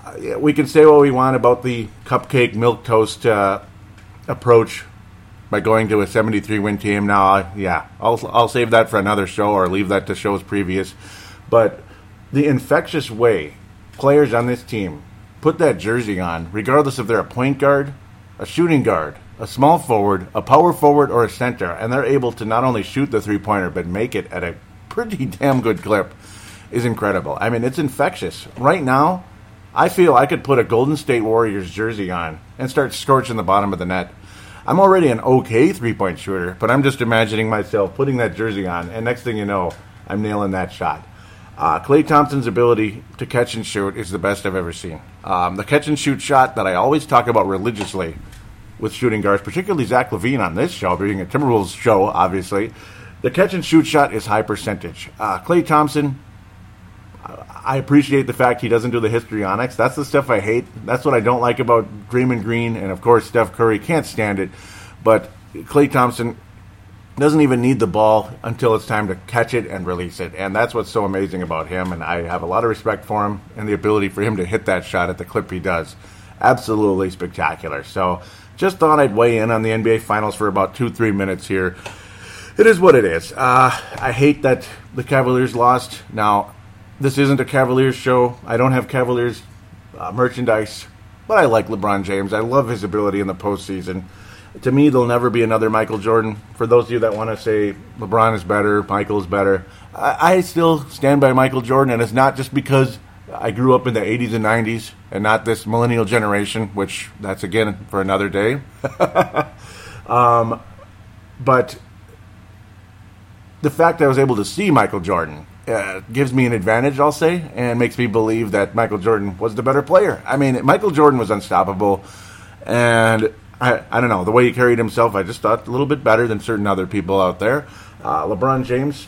A: Uh, we can say what we want about the cupcake milk toast uh, approach by going to a 73 win team. Now, yeah, I'll I'll save that for another show or leave that to shows previous. But the infectious way players on this team put that jersey on, regardless if they're a point guard a shooting guard, a small forward, a power forward, or a center, and they're able to not only shoot the three pointer but make it at a pretty damn good clip is incredible. I mean, it's infectious. Right now, I feel I could put a Golden State Warriors jersey on and start scorching the bottom of the net. I'm already an okay three point shooter, but I'm just imagining myself putting that jersey on, and next thing you know, I'm nailing that shot. Uh, Klay Thompson's ability to catch and shoot is the best I've ever seen. Um, the catch and shoot shot that I always talk about religiously with shooting guards, particularly Zach LaVine on this show, being a Timberwolves show, obviously. The catch and shoot shot is high percentage. Uh, Klay Thompson, I appreciate the fact he doesn't do the histrionics. That's the stuff I hate. That's what I don't like about Draymond Green, and of course Steph Curry can't stand it. But Klay Thompson doesn't even need the ball until it's time to catch it and release it, and that's what's so amazing about him. And I have a lot of respect for him and the ability for him to hit that shot at the clip he does. Absolutely spectacular. So just thought I'd weigh in on the NBA Finals for about two, three minutes here. It is what it is. Uh, I hate that the Cavaliers lost. Now, this isn't a Cavaliers show. I don't have Cavaliers uh, merchandise, but I like LeBron James. I love his ability in the postseason. To me, there'll never be another Michael Jordan. For those of you that want to say LeBron is better, Michael is better, I, I still stand by Michael Jordan, and it's not just because I grew up in the 80s and 90s and not this millennial generation, which that's again for another day. um, but the fact that I was able to see Michael Jordan uh, gives me an advantage, I'll say, and makes me believe that Michael Jordan was the better player. I mean, Michael Jordan was unstoppable, and I, I don't know, the way he carried himself, I just thought a little bit better than certain other people out there. Uh, LeBron James,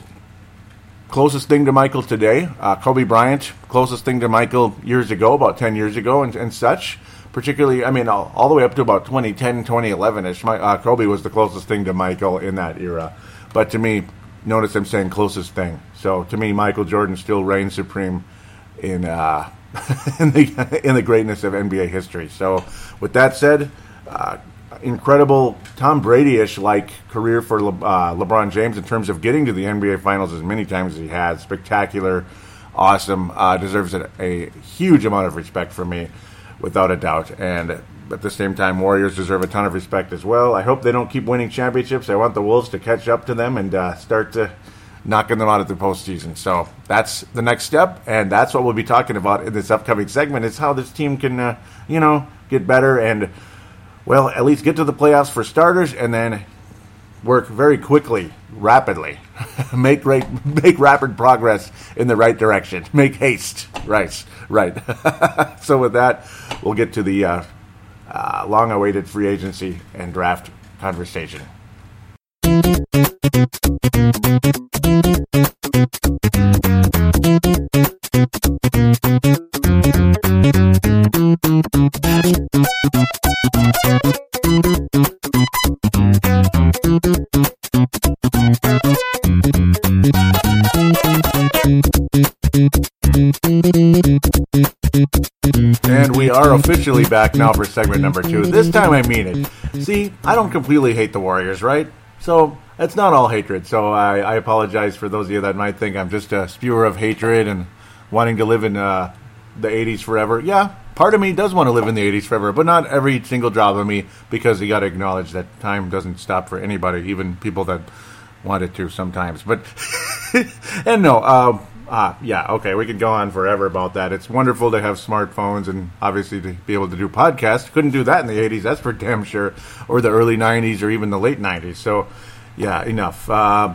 A: closest thing to Michael today. Uh, Kobe Bryant, closest thing to Michael years ago, about 10 years ago, and, and such. Particularly, I mean, all, all, the way up to about 2010, 2011 ish. Uh, Kobe was the closest thing to Michael in that era. But to me, notice I'm saying closest thing. So to me, Michael Jordan still reigns supreme in uh, in the in the greatness of NBA history. So with that said, uh, incredible Tom Brady-ish like career for Le, uh, LeBron James in terms of getting to the NBA Finals as many times as he has. Spectacular, awesome, uh, deserves a, a, huge amount of respect from me, without a doubt. And at the same time, Warriors deserve a ton of respect as well. I hope they don't keep winning championships. I want the Wolves to catch up to them and uh, start to knocking them out of the postseason. So that's the next step, and that's what we'll be talking about in this upcoming segment. Is how this team can, uh, you know, get better and well, at least get to the playoffs for starters, and then work very quickly, rapidly, make great, make rapid progress in the right direction, make haste. Right, right. so with that, we'll get to the uh, uh, long-awaited free agency and draft conversation. And we are officially back now for segment number two. This time I mean it. See, I don't completely hate the Warriors, right? So it's not all hatred. So I, I apologize for those of you that might think I'm just a spewer of hatred and wanting to live in uh, the 80s forever. Yeah, part of me does want to live in the 80s forever, but not every single job of me because you got to acknowledge that time doesn't stop for anybody, even people that want it to sometimes. But, and no, uh, Ah, yeah, okay, we could go on forever about that. It's wonderful to have smartphones and obviously to be able to do podcasts. Couldn't do that in the 80s, that's for damn sure, or the early 90s or even the late 90s. So, yeah, enough. Uh,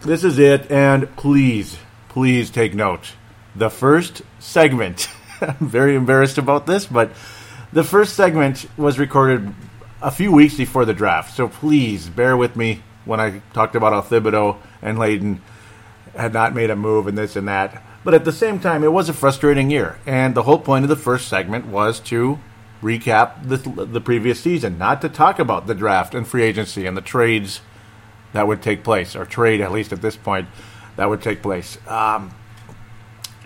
A: this is it, and please, please take note. The first segment, I'm very embarrassed about this, but the first segment was recorded a few weeks before the draft. So please bear with me when I talked about how Thibodeau and Layden had not made a move and this and that. But at the same time, it was a frustrating year. And the whole point of the first segment was to recap the, the previous season, not to talk about the draft and free agency and the trades that would take place, or trade, at least at this point, that would take place. Um,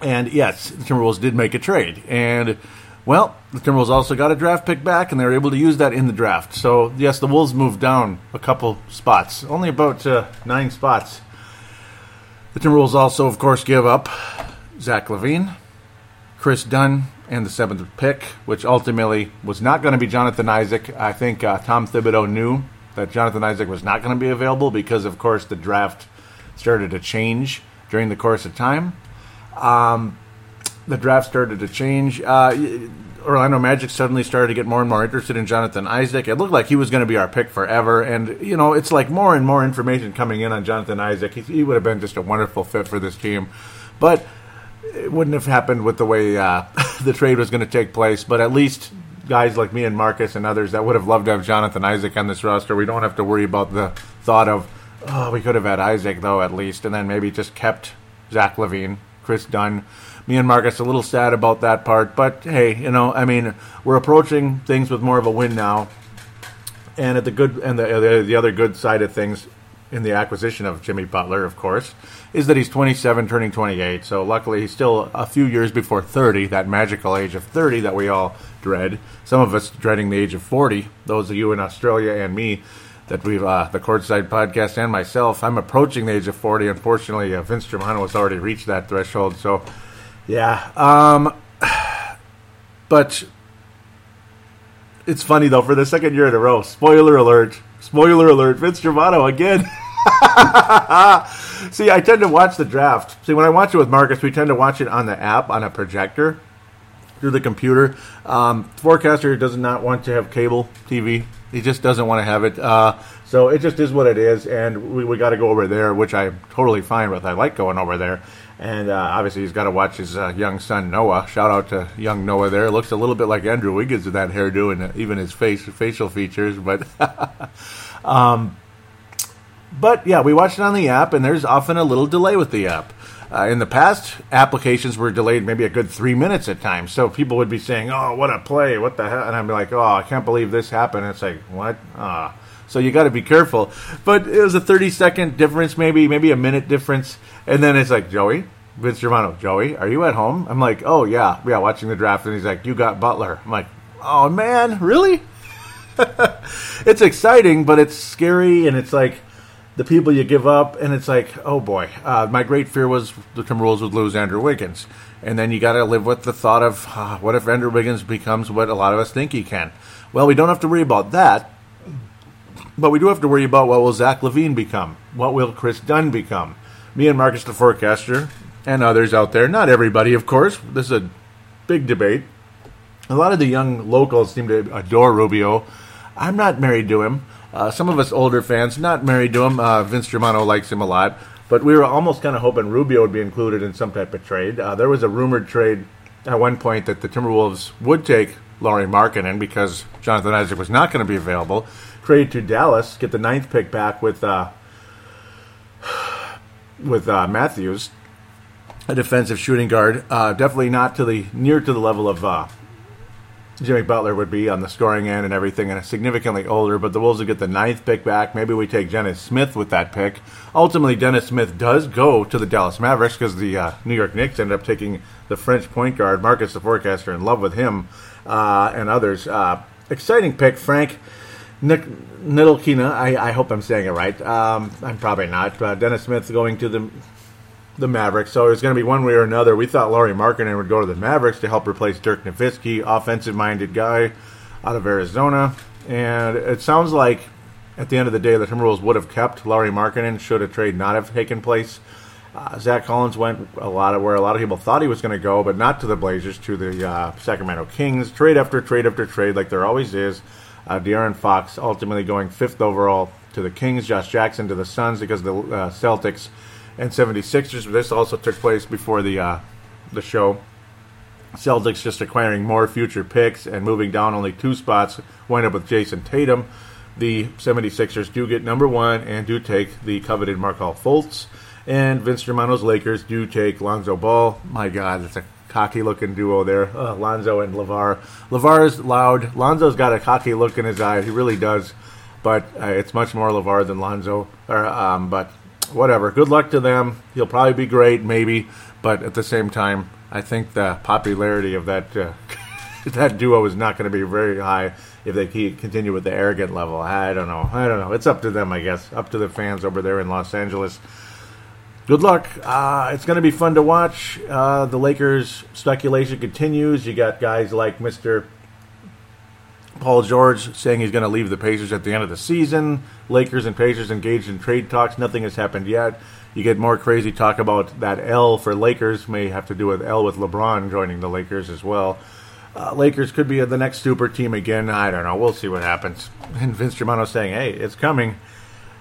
A: and yes, the Timberwolves did make a trade. And, well, the Timberwolves also got a draft pick back, and they were able to use that in the draft. So, yes, the Wolves moved down a couple spots, only about uh, nine spots the Timberwolves also, of course, give up Zach LaVine, Kris Dunn, and the seventh pick, which ultimately was not going to be Jonathan Isaac. I think uh, Tom Thibodeau knew that Jonathan Isaac was not going to be available because, of course, the draft started to change during the course of time. Um, the draft started to change. Uh, Orlando Magic suddenly started to get more and more interested in Jonathan Isaac. It looked like he was going to be our pick forever, and you know, it's like more and more information coming in on Jonathan Isaac. He, he would have been just a wonderful fit for this team, but it wouldn't have happened with the way uh, the trade was going to take place. But at least guys like me and Marcus and others that would have loved to have Jonathan Isaac on this roster, we don't have to worry about the thought of oh, we could have had Isaac though at least, and then maybe just kept Zach LaVine, Kris Dunn me and Marcus a little sad about that part. But hey, you know, I mean, we're approaching things with more of a win now. And at the good and the, the other good side of things in the acquisition of Jimmy Butler, of course, is that he's 27, turning 28. So luckily, he's still a few years before 30, that magical age of 30 that we all dread. Some of us dreading the age of 40. Those of you in Australia and me that we've uh, the courtside podcast and myself. I'm approaching the age of 40. Unfortunately, uh, Vince Germano has already reached that threshold. So yeah. Um, but it's funny though. For the second year in a row, spoiler alert! Spoiler alert! Vince Germano again. See, I tend to watch the draft. See, when I watch it with Marcus, we tend to watch it on the app on a projector through the computer. Um, forecaster does not want to have cable TV. He just doesn't want to have it. Uh, so it just is what it is, and we, we got to go over there, which I'm totally fine with. I like going over there. And uh, obviously, he's got to watch his uh, young son Noah. Shout out to young Noah there. Looks a little bit like Andrew Wiggins with that hairdo and uh, even his face facial features. But, um, but yeah, we watch it on the app, and there's often a little delay with the app. Uh, in the past, applications were delayed maybe a good three minutes at times. So people would be saying, "Oh, what a play! What the hell?" And I'd be like, "Oh, I can't believe this happened." And it's like, "What?" Ah. So you got to be careful. But it was a 30 second difference, maybe maybe a minute difference, and then it's like Joey, Vince Germano, Joey, are you at home? I'm like, oh yeah, yeah, watching the draft, and he's like, you got Butler. I'm like, oh man, really? it's exciting, but it's scary, and it's like the people you give up, and it's like, oh boy. Uh, my great fear was the Timberwolves would lose Andrew Wiggins, and then you got to live with the thought of uh, what if Andrew Wiggins becomes what a lot of us think he can. Well, we don't have to worry about that but we do have to worry about what will Zach LaVine become? What will Kris Dunn become? Me and Marcus the Forecaster and others out there, not everybody, of course. This is a big debate. A lot of the young locals seem to adore Rubio. I'm not married to him. Uh, some of us older fans, not married to him. Uh, Vince Germano likes him a lot. But we were almost kind of hoping Rubio would be included in some type of trade. Uh, there was a rumored trade at one point that the Timberwolves would take Lauri Markkanen because Jonathan Isaac was not going to be available trade to Dallas, get the ninth pick back with uh, with uh, Matthews, a defensive shooting guard. Uh, definitely not to the near to the level of Jimmy Butler would be on the scoring end and everything, and significantly older. But the Wolves will get the ninth pick back. Maybe we take Dennis Smith with that pick. Ultimately, Dennis Smith does go to the Dallas Mavericks because the uh, New York Knicks ended up taking the French point guard Marcus the Forecaster in love with him uh, and others. Uh, exciting pick, Frank. Nick Ntilikina, I, I hope I'm saying it right. Um, I'm probably not. Uh, Dennis Smith going to the the Mavericks, so it's going to be one way or another. We thought Lauri Markkanen would go to the Mavericks to help replace Dirk Nowitzki, offensive-minded guy out of Arizona, and it sounds like at the end of the day the Timberwolves would have kept Lauri Markkanen should a trade not have taken place. Uh, Zach Collins went a lot of where a lot of people thought he was going to go, but not to the Blazers, to the uh, Sacramento Kings. Trade after trade after trade, like there always is. Uh, De'Aaron Fox ultimately going fifth overall to the Kings. Josh Jackson to the Suns because the uh, Celtics and 76ers. This also took place before the uh, the show. Celtics just acquiring more future picks and moving down only two spots. Wind up with Jayson Tatum. The 76ers do get number one and do take the coveted Markelle Fultz. And Vince Germano's Lakers do take Lonzo Ball. My God, it's a cocky looking duo there, uh, Lonzo and LaVar. LaVar's loud. Lonzo's got a cocky look in his eye. He really does. But uh, it's much more LaVar than Lonzo. Or, um, but whatever. Good luck to them. He'll probably be great, maybe. But at the same time, I think the popularity of that uh, that duo is not going to be very high if they continue with the arrogant level. I don't know. I don't know. It's up to them, I guess. Up to the fans over there in Los Angeles good luck. Uh, it's going to be fun to watch. Uh, the Lakers speculation continues. You got guys like Mr. Paul George saying he's going to leave the Pacers at the end of the season. Lakers and Pacers engaged in trade talks. Nothing has happened yet. You get more crazy talk about that L for Lakers may have to do with L with LeBron joining the Lakers as well. Uh, Lakers could be the next super team again. I don't know. We'll see what happens. And Vince Germano saying, "Hey, it's coming."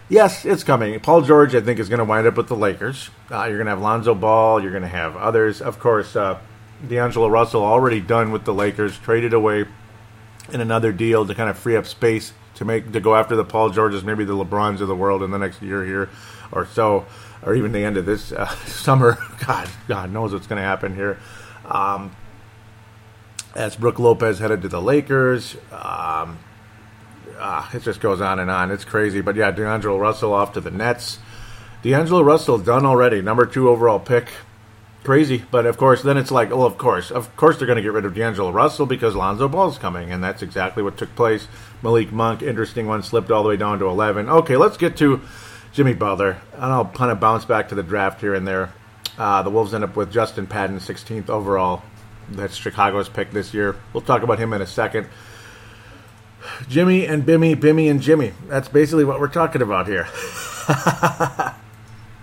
A: Yes, it's coming. Paul George, I think, is going to wind up with the Lakers. Uh, you're going to have Lonzo Ball. You're going to have others. Of course, uh, D'Angelo Russell already done with the Lakers, traded away in another deal to kind of free up space to make to go after the Paul Georges, maybe the LeBrons of the world in the next year here or so, or even the end of this uh, summer. God, God knows what's going to happen here. Um, as Brook Lopez headed to the Lakers. Um, uh, it just goes on and on. It's crazy. But yeah, D'Angelo Russell off to the Nets. D'Angelo Russell done already, number two overall pick. Crazy, but of course, then it's like, well, of course, of course, they're going to get rid of D'Angelo Russell because Lonzo Ball's coming, and that's exactly what took place. Malik Monk, interesting one, slipped all the way down to 11. Okay, let's get to Jimmy Butler, and I'll kind of bounce back to the draft here and there. Uh, the Wolves end up with Justin Patton, 16th overall. That's Chicago's pick this year. We'll talk about him in a second. Jimmy and Bimmy, Bimmy and Jimmy. That's basically what we're talking about here.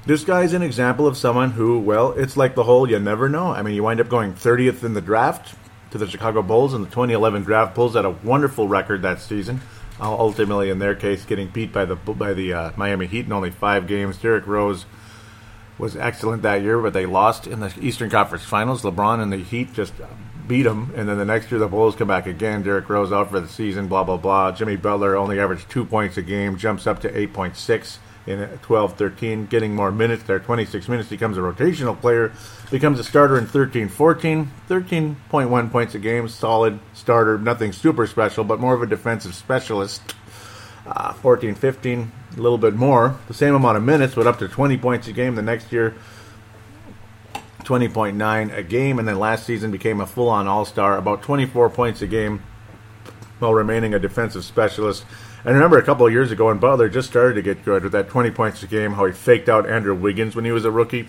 A: this guy's an example of someone who, well, it's like the whole you never know. I mean, you wind up going 30th in the draft to the Chicago Bulls in the 2011 draft. Bulls had a wonderful record that season. Ultimately, in their case, getting beat by the by the uh, Miami Heat in only five games. Derrick Rose was excellent that year, but they lost in the Eastern Conference Finals. LeBron and the Heat just beat them, and then the next year the Bulls come back again. Derrick Rose out for the season, blah blah blah. Jimmy Butler only averaged two points a game, jumps up to 8.6 in 12-13, getting more minutes there. 26 minutes, becomes a rotational player, becomes a starter in 13-14, 13.1 points a game, solid starter, nothing super special, but more of a defensive specialist. Uh, 14 15, a little bit more, the same amount of minutes, but up to 20 points a game. The next year, 20.9 a game, and then last season became a full on all star, about 24 points a game while remaining a defensive specialist. And remember a couple of years ago when Butler just started to get good with that 20 points a game, how he faked out Andrew Wiggins when he was a rookie.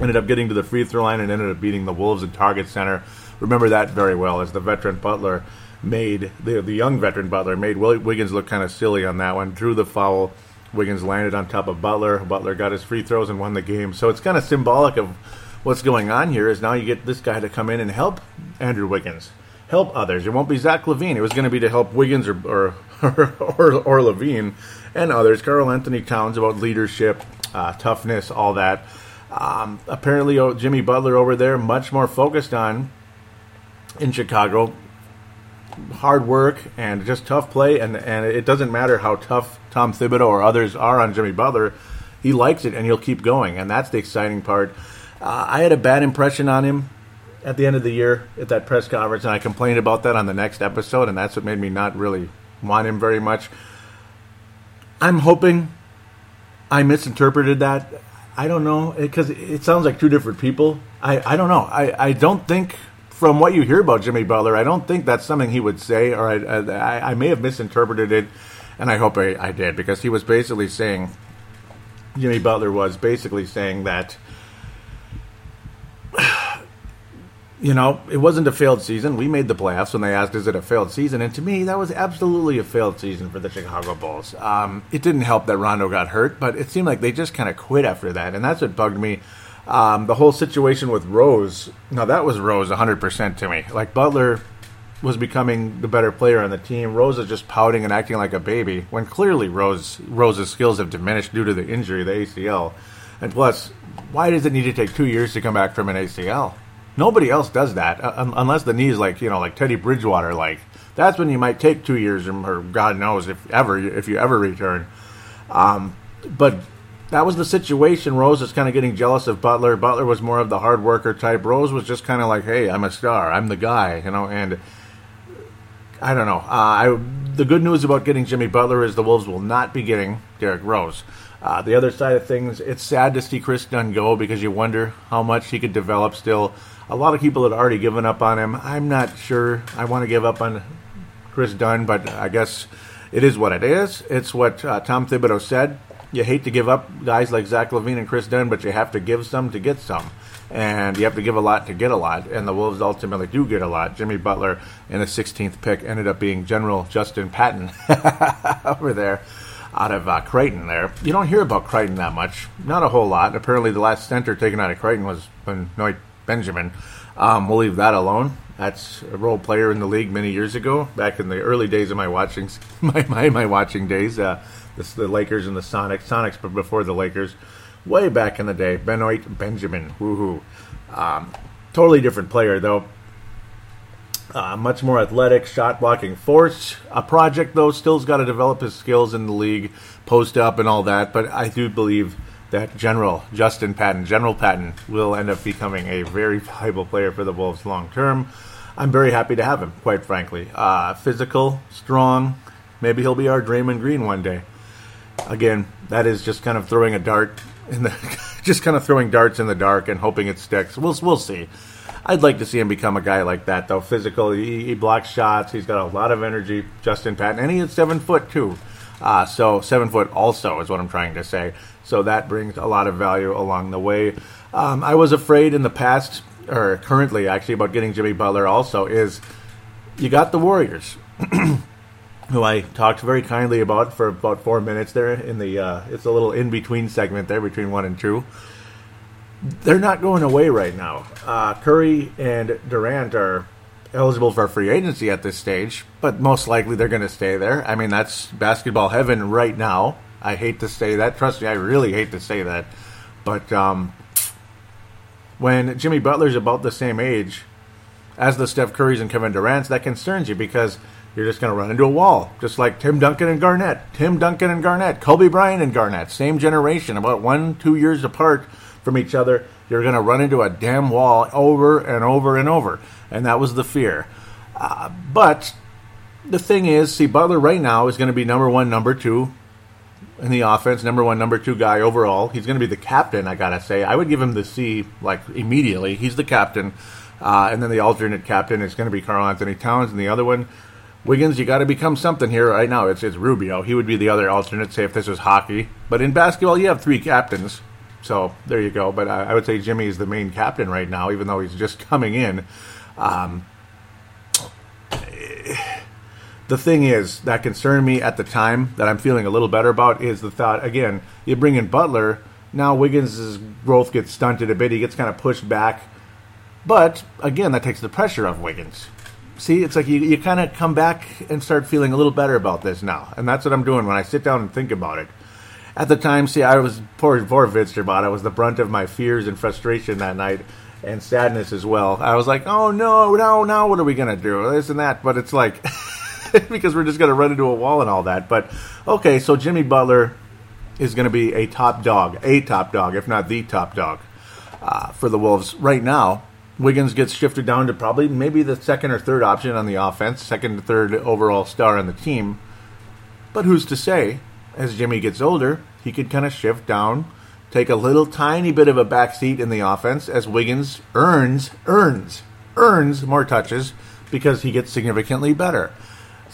A: Ended up getting to the free throw line and ended up beating the Wolves at Target Center. Remember that very well as the veteran Butler made, the, the young veteran Butler made Wiggins look kind of silly on that one, drew the foul. Wiggins landed on top of Butler. Butler got his free throws and won the game. So it's kind of symbolic of what's going on here is now you get this guy to come in and help Andrew Wiggins, help others. It won't be Zach LaVine. It was going to be to help Wiggins or or, or, or LaVine and others. Karl-Anthony Towns about leadership, uh, toughness, all that. Um, apparently, oh, Jimmy Butler over there much more focused on in Chicago. Hard work and just tough play, and and it doesn't matter how tough Tom Thibodeau or others are on Jimmy Butler. He likes it, and he'll keep going, and that's the exciting part. Uh, I had a bad impression on him at the end of the year at that press conference, and I complained about that on the next episode, and that's what made me not really want him very much. I'm hoping I misinterpreted that. I don't know because it, it, sounds like two different people. I, I don't know. I, I don't think from what you hear about Jimmy Butler, I don't think that's something he would say, or I, I, I may have misinterpreted it, and I hope I, I did because he was basically saying Jimmy Butler was basically saying that you know, it wasn't a failed season. We made the playoffs when they asked, "Is it a failed season?" And to me, that was absolutely a failed season for the Chicago Bulls. Um, it didn't help that Rondo got hurt, but it seemed like they just kind of quit after that, and that's what bugged me. Um, the whole situation with Rose. Now that was Rose 100% to me. Like Butler was becoming the better player on the team. Rose is just pouting and acting like a baby when clearly Rose Rose's skills have diminished due to the injury, the ACL. And plus, why does it need to take two years to come back from an ACL? Nobody else does that uh, unless the knee is like you know like Teddy Bridgewater. Like that's when you might take two years or God knows if ever if you ever return. Um, but that was the situation. Rose is kind of getting jealous of Butler. Butler was more of the hard worker type. Rose was just kind of like, hey, I'm a star. I'm the guy, you know. And I don't know. Uh, I the good news about getting Jimmy Butler is the Wolves will not be getting Derrick Rose. Uh, the other side of things, it's sad to see Kris Dunn go because you wonder how much he could develop still. A lot of people had already given up on him. I'm not sure I want to give up on Kris Dunn, but I guess it is what it is. It's what uh, Tom Thibodeau said. You hate to give up guys like Zach LaVine and Kris Dunn, but you have to give some to get some. And you have to give a lot to get a lot. And the Wolves ultimately do get a lot. Jimmy Butler in the 16th pick ended up being General Justin Patton over there out of uh, Creighton there. You don't hear about Creighton that much. Not a whole lot. Apparently, the last center taken out of Creighton was Benoit Benjamin. Um, we'll leave that alone. That's a role player in the league many years ago, back in the early days of my watching my my, my watching days. Uh, the Lakers and the Sonics, Sonics, but before the Lakers, way back in the day. Benoit Benjamin, woohoo! Um, totally different player though. Uh, much more athletic, shot blocking force. A project though, still's got to develop his skills in the league, post up and all that. But I do believe that General Justin Patton, General Patton, will end up becoming a very valuable player for the Wolves long term. I'm very happy to have him, quite frankly. Uh, physical, strong. Maybe he'll be our Draymond Green one day. Again, that is just kind of throwing a dart in the, just kind of throwing darts in the dark and hoping it sticks. We'll we'll see. I'd like to see him become a guy like that, though. Physical, he, he blocks shots. He's got a lot of energy. Justin Patton, and he is seven foot too. Uh, so seven foot also is what I'm trying to say. So that brings a lot of value along the way. Um, I was afraid in the past, or currently actually, about getting Jimmy Butler. Also, is you got the Warriors. who I talked very kindly about for about four minutes there in the uh, it's a little in between segment there between one and two they're not going away right now. Uh, Curry and Durant are eligible for free agency at this stage, but most likely they're going to stay there. I mean, that's basketball heaven right now. I hate to say that. Trust me, I really hate to say that. But um, when Jimmy Butler's about the same age as the Steph Currys and Kevin Durant's, that concerns you because you're just going to run into a wall, just like Tim Duncan and Garnett. Tim Duncan and Garnett, Kobe Bryant and Garnett, same generation, about one, two years apart from each other, you're going to run into a damn wall over and over and over. And that was the fear. Uh, but the thing is, see, Butler right now is going to be number one, number two in the offense, number one, number two guy overall. He's going to be the captain, I got to say. I would give him the C, like, immediately. He's the captain. Uh, and then the alternate captain is going to be Karl-Anthony Towns. And the other one, Wiggins, you got to become something here right now. It's, it's Rubio. He would be the other alternate, say, if this was hockey. But in basketball, you have three captains. So there you go. But I, I, would say Jimmy is the main captain right now, even though he's just coming in. Um, the thing is that concerned me at the time that I'm feeling a little better about is the thought again you bring in Butler now Wiggins' growth gets stunted a bit he gets kind of pushed back. But again that takes the pressure off Wiggins. See it's like you, you kind of come back and start feeling a little better about this now. And that's what I'm doing when I sit down and think about it. At the time, see, I was poor, poor Vince Germano was the brunt of my fears and frustration that night, and sadness as well. I was like, oh no, no, now what are we gonna do? This and that, but it's like because we're just gonna run into a wall and all that. But okay, so Jimmy Butler is going to be a top dog, a top dog, if not the top dog uh, for the Wolves right now. Wiggins gets shifted down to probably maybe the second or third option on the offense, second to third overall star on the team. But who's to say as Jimmy gets older, he could kind of shift down, take a little tiny bit of a back seat in the offense as Wiggins earns, earns, earns more touches because he gets significantly better.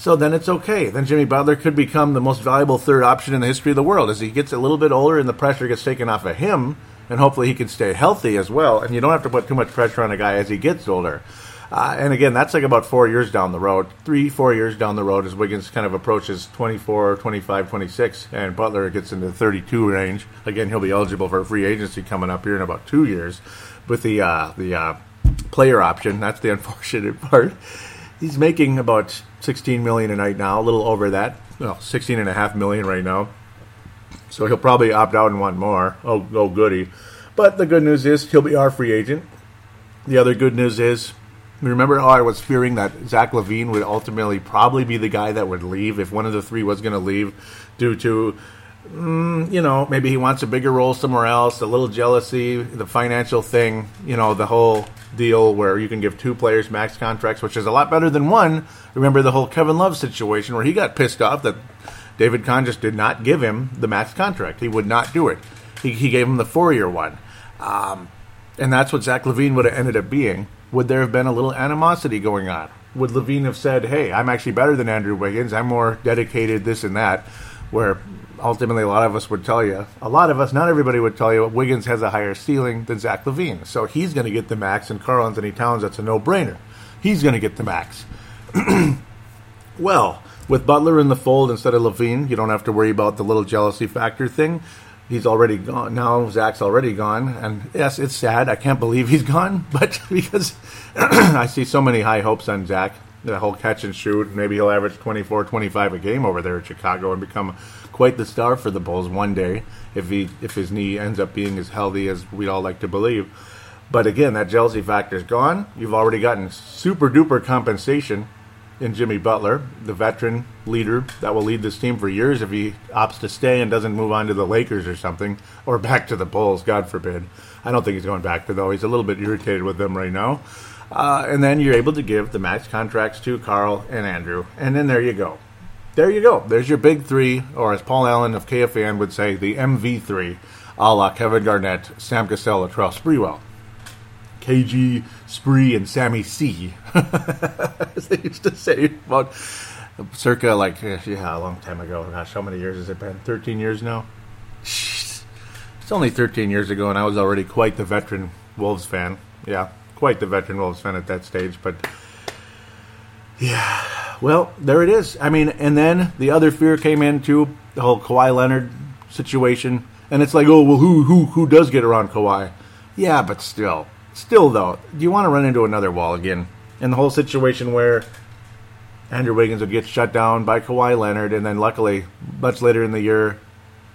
A: So then it's okay. Then Jimmy Butler could become the most valuable third option in the history of the world as he gets a little bit older and the pressure gets taken off of him, and hopefully he can stay healthy as well. And you don't have to put too much pressure on a guy as he gets older. Uh, and again, that's like about four years down the road, three, four years down the road as Wiggins kind of approaches 24, 25, 26, and Butler gets into the 32 range. Again, he'll be eligible for free agency coming up here in about two years with the uh, the uh, player option. That's the unfortunate part. He's making about 16 million a night now, a little over that. Well, 16 and a half million right now. So he'll probably opt out and want more. Oh, oh, goody. But the good news is he'll be our free agent. The other good news is Remember how I was fearing that Zach LaVine would ultimately probably be the guy that would leave if one of the three was going to leave due to, mm, you know, maybe he wants a bigger role somewhere else, a little jealousy, the financial thing, you know, the whole deal where you can give two players max contracts, which is a lot better than one. Remember the whole Kevin Love situation where he got pissed off that David Kahn just did not give him the max contract. He would not do it. He, he gave him the four year one. Um, and that's what Zach LaVine would have ended up being would there have been a little animosity going on? Would LaVine have said, "Hey, I'm actually better than Andrew Wiggins. I'm more dedicated, this and that," where ultimately a lot of us would tell you, a lot of us, not everybody would tell you, Wiggins has a higher ceiling than Zach LaVine. so he's going to get the max, and Karl-Anthony Towns, that's a no-brainer. He's going to get the max. well, with Butler in the fold instead of LaVine, you don't have to worry about the little jealousy factor thing. he's already gone. Now Zach's already gone, and yes, it's sad. I can't believe he's gone, but because I see so many high hopes on Zach, the whole catch and shoot. Maybe he'll average 24, 25 a game over there in Chicago and become quite the star for the Bulls one day if he if his knee ends up being as healthy as we'd all like to believe. But again, that jealousy factor is gone. You've already gotten super duper compensation in Jimmy Butler, the veteran leader that will lead this team for years if he opts to stay and doesn't move on to the Lakers or something, or back to the Bulls, God forbid. I don't think he's going back to though. He's a little bit irritated with them right now. Uh, and then you're able to give the max contracts to Karl and Andrew, and then there you go. There you go. There's your big three, or as Paul Allen of KFAN would say, the MV3, a la Kevin Garnett, Sam Cassell, Latrell Sprewell. KG, Spree, and Sammy C. As they used to say about circa like eh, yeah, a long time ago. Gosh, how many years has it been? Thirteen years now. It's only thirteen years ago, and I was already quite the veteran Wolves fan. Yeah, quite the veteran Wolves fan at that stage. But yeah, well, there it is. I mean, and then the other fear came into the whole Kawhi Leonard situation, and it's like, oh well, who who who does get around Kawhi? Yeah, but still, Still, though, do you want to run into another wall again? In the whole situation where Andrew Wiggins would get shut down by Kawhi Leonard, and then luckily, much later in the year,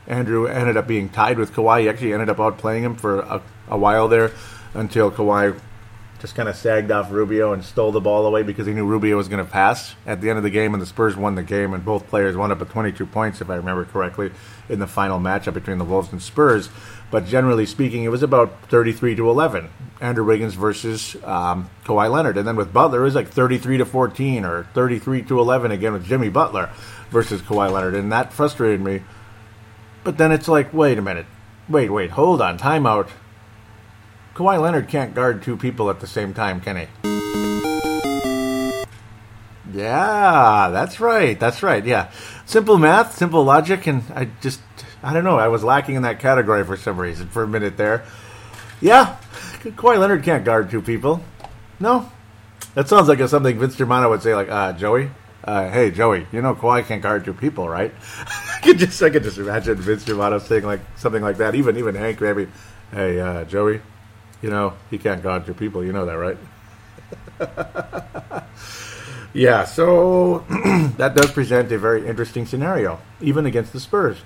A: Andrew ended up being tied with Kawhi. He actually ended up outplaying him for a, a while there until Kawhi just kind of sagged off Rubio and stole the ball away because he knew Rubio was going to pass. At the end of the game, and the Spurs won the game, and both players wound up with 22 points, if I remember correctly, in the final matchup between the Wolves and Spurs. But generally speaking, it was about 33 to 11, Andrew Wiggins versus um, Kawhi Leonard, and then with Butler, it was like 33 to 14 or 33 to 11 again with Jimmy Butler versus Kawhi Leonard, and that frustrated me. But then it's like, wait a minute, wait, wait, hold on, timeout Kawhi Leonard can't guard two people at the same time, can he? Yeah, that's right. That's right. Yeah. Simple math, simple logic, and I just, I don't know. I was lacking in that category for some reason for a minute there. Yeah, Kawhi Leonard can't guard two people. No. That sounds like something Vince Germano would say, like, uh, Joey, uh, hey, Joey, you know Kawhi can't guard two people, right? I could just, I could just imagine Vince Germano saying like something like that. Even, even Hank, maybe, hey, uh, Joey, you know, he can't guard your people. You know that, right? yeah, so that does present a very interesting scenario, even against the Spurs.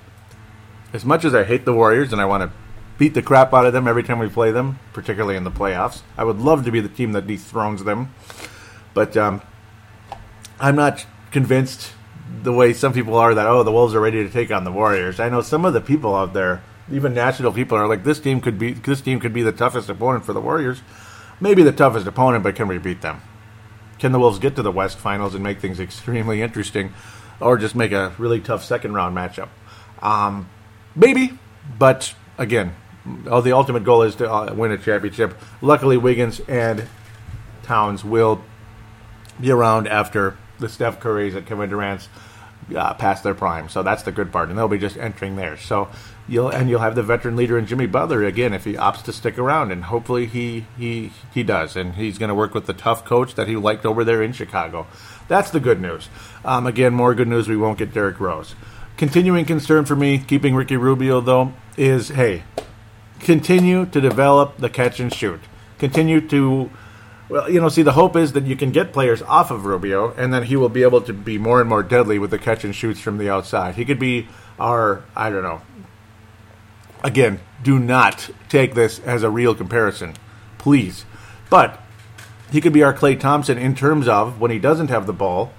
A: As much as I hate the Warriors and I want to beat the crap out of them every time we play them, particularly in the playoffs, I would love to be the team that dethrones them. But um, I'm not convinced the way some people are that, oh, the Wolves are ready to take on the Warriors. I know some of the people out there even national people are like, this team could be this team could be the toughest opponent for the Warriors. Maybe the toughest opponent, but can we beat them? Can the Wolves get to the West Finals and make things extremely interesting, or just make a really tough second round matchup? Um, maybe, but again, oh, the ultimate goal is to uh, win a championship. Luckily, Wiggins and Towns will be around after the Steph Currys and Kevin Durant's uh, past their prime. So that's the good part, and they'll be just entering there. So you'll and you'll have the veteran leader in Jimmy Butler again if he opts to stick around, and hopefully he he he does, and he's going to work with the tough coach that he liked over there in Chicago. That's the good news. Um, again, more good news. We won't get Derrick Rose. Continuing concern for me, keeping Ricky Rubio though, is hey, continue to develop the catch and shoot. Continue to well, you know, see, the hope is that you can get players off of Rubio, and then he will be able to be more and more deadly with the catch and shoots from the outside. He could be our, I don't know, Again, do not take this as a real comparison, please. But he could be our Klay Thompson in terms of when he doesn't have the ball,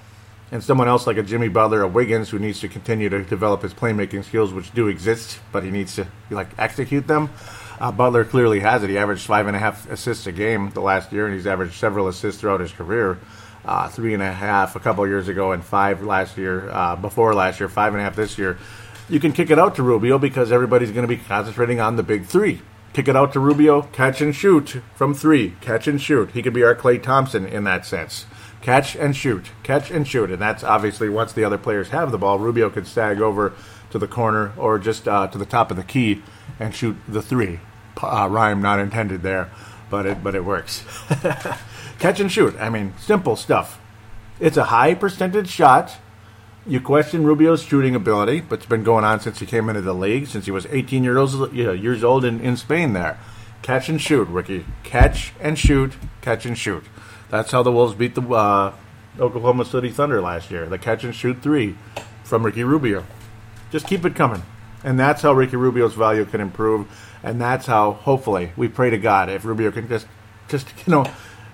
A: and someone else like a Jimmy Butler or Wiggins who needs to continue to develop his playmaking skills, which do exist, but he needs to like execute them. Uh, Butler clearly has it. He averaged five and a half assists a game the last year, and he's averaged several assists throughout his career. Uh, three and a half a couple years ago, and five last year. Uh, before last year, five and a half this year you can kick it out to Rubio because everybody's going to be concentrating on the big three. Kick it out to Rubio, catch and shoot from three, catch and shoot. He could be our Klay Thompson in that sense. Catch and shoot, catch and shoot. And that's obviously once the other players have the ball, Rubio could stag over to the corner or just uh, to the top of the key and shoot the three. Uh, rhyme not intended there, but it but it works. catch and shoot. I mean, simple stuff. It's a high percentage shot you question Rubio's shooting ability, but it's been going on since he came into the league, since he was 18 years old, years old in, in Spain there. Catch and shoot, Ricky. Catch and shoot, catch and shoot. That's how the Wolves beat the uh, Oklahoma City Thunder last year. The catch and shoot three from Ricky Rubio. Just keep it coming. And that's how Ricky Rubio's value can improve. And that's how, hopefully, we pray to God if Rubio can just, just you know,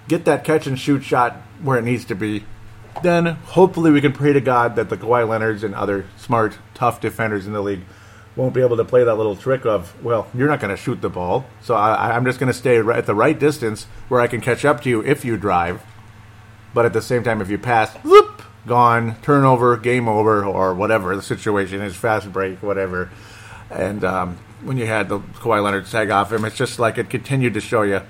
A: get that catch and shoot shot where it needs to be. Then hopefully we can pray to God that the Kawhi Leonards and other smart, tough defenders in the league won't be able to play that little trick of, well, you're not going to shoot the ball, so I, I'm just going to stay at the right distance where I can catch up to you if you drive. But at the same time, if you pass, whoop, gone, turnover, game over, or whatever the situation is, fast break, whatever. And um, when you had the Kawhi Leonard tag off him, it's just like it continued to show you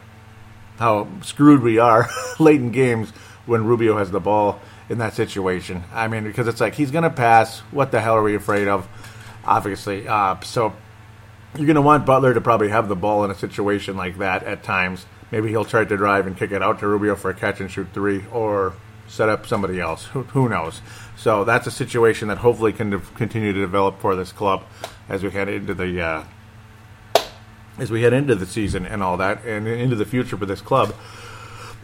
A: how screwed we are late in games when Rubio has the ball in that situation. I mean, because it's like he's going to pass. What the hell are we afraid of? Obviously. Uh, so you're going to want Butler to probably have the ball in a situation like that at times. Maybe he'll try to drive and kick it out to Rubio for a catch and shoot three, or set up somebody else. Who, who knows? So that's a situation that hopefully can de- continue to develop for this club as we head into the uh, as we head into the season and all that, and into the future for this club.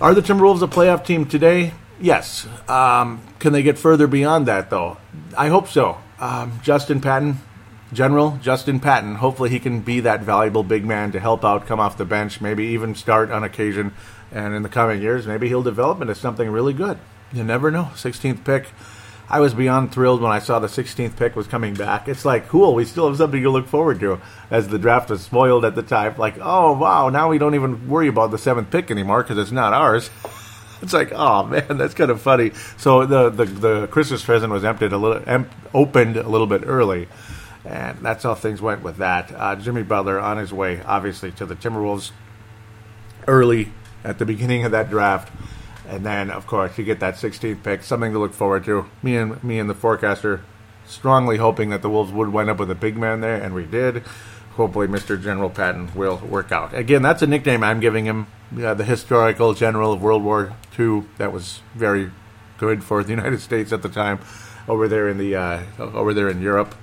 A: Are the Timberwolves a playoff team today? Yes. Um, can they get further beyond that, though? I hope so. Um, Justin Patton, General Justin Patton, hopefully he can be that valuable big man to help out, come off the bench, maybe even start on occasion. And in the coming years, maybe he'll develop into something really good. You never know. 16th pick. I was beyond thrilled when I saw the 16th pick was coming back. It's like, cool, we still have something to look forward to. As the draft was spoiled at the time, like, oh, wow, now we don't even worry about the seventh pick anymore because it's not ours. It's like, oh man, that's kind of funny. So the the, the Christmas present was emptied a little, em- opened a little bit early, and that's how things went with that. Uh, Jimmy Butler on his way, obviously, to the Timberwolves early at the beginning of that draft, and then of course you get that 16th pick, something to look forward to. Me and me and the forecaster strongly hoping that the Wolves would wind up with a big man there, and we did. Hopefully, Mr. General Patton will work out. Again, that's a nickname I'm giving him. Uh, the historical general of World War II. That was very good for the United States at the time, over there in the uh, over there in Europe.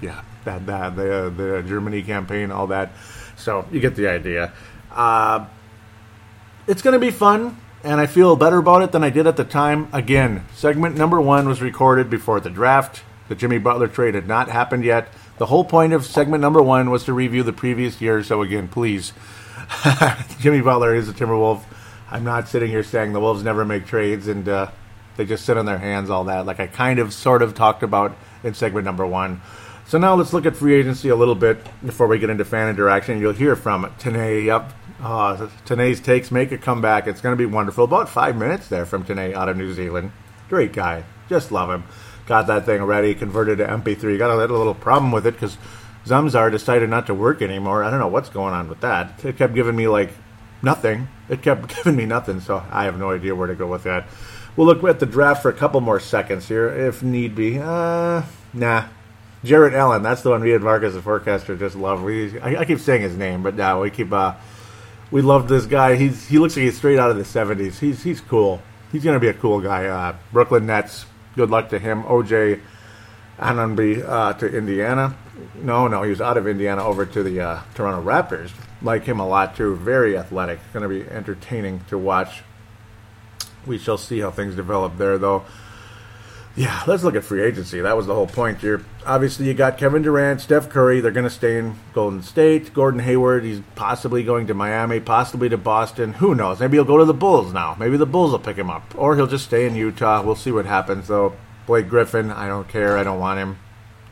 A: Yeah, that that the the Germany campaign, all that. So you get the idea. Uh, it's going to be fun, and I feel better about it than I did at the time. Again, segment number one was recorded before the draft. The Jimmy Butler trade had not happened yet. The whole point of segment number one was to review the previous year. So again, please, Jimmy Butler is a Timberwolf. I'm not sitting here saying the Wolves never make trades and uh, they just sit on their hands, all that. Like I kind of, sort of talked about in segment number one. So now let's look at free agency a little bit before we get into fan interaction. You'll hear from Tanae. Yep, uh, takes make a comeback. It's going to be wonderful. About five minutes there from Tanae out of New Zealand. Great guy. Just love him. Got that thing ready, converted to MP3. Got a little, problem with it because Zamzar decided not to work anymore. I don't know what's going on with that. It kept giving me like nothing. It kept giving me nothing, so I have no idea where to go with that. We'll look at the draft for a couple more seconds here, if need be. Uh, nah. Jarrett Allen, that's the one we had Marcus, the forecaster, just love. We, I, I keep saying his name, but now we keep. Uh, we love this guy. He's he looks like he's straight out of the '70s. He's he's cool. He's gonna be a cool guy. Uh, Brooklyn Nets. Good luck to him. OG Anunoby uh, to Indiana. No, no, he was out of Indiana over to the uh, Toronto Raptors. Like him a lot too. Very athletic. Going to be entertaining to watch. We shall see how things develop there, though. Yeah, let's look at free agency. That was the whole point here. Obviously, you got Kevin Durant, Steph Curry. They're going to stay in Golden State. Gordon Hayward, he's possibly going to Miami, possibly to Boston. Who knows? Maybe he'll go to the Bulls now. Maybe the Bulls will pick him up. Or he'll just stay in Utah. We'll see what happens, though. Blake Griffin, I don't care. I don't want him.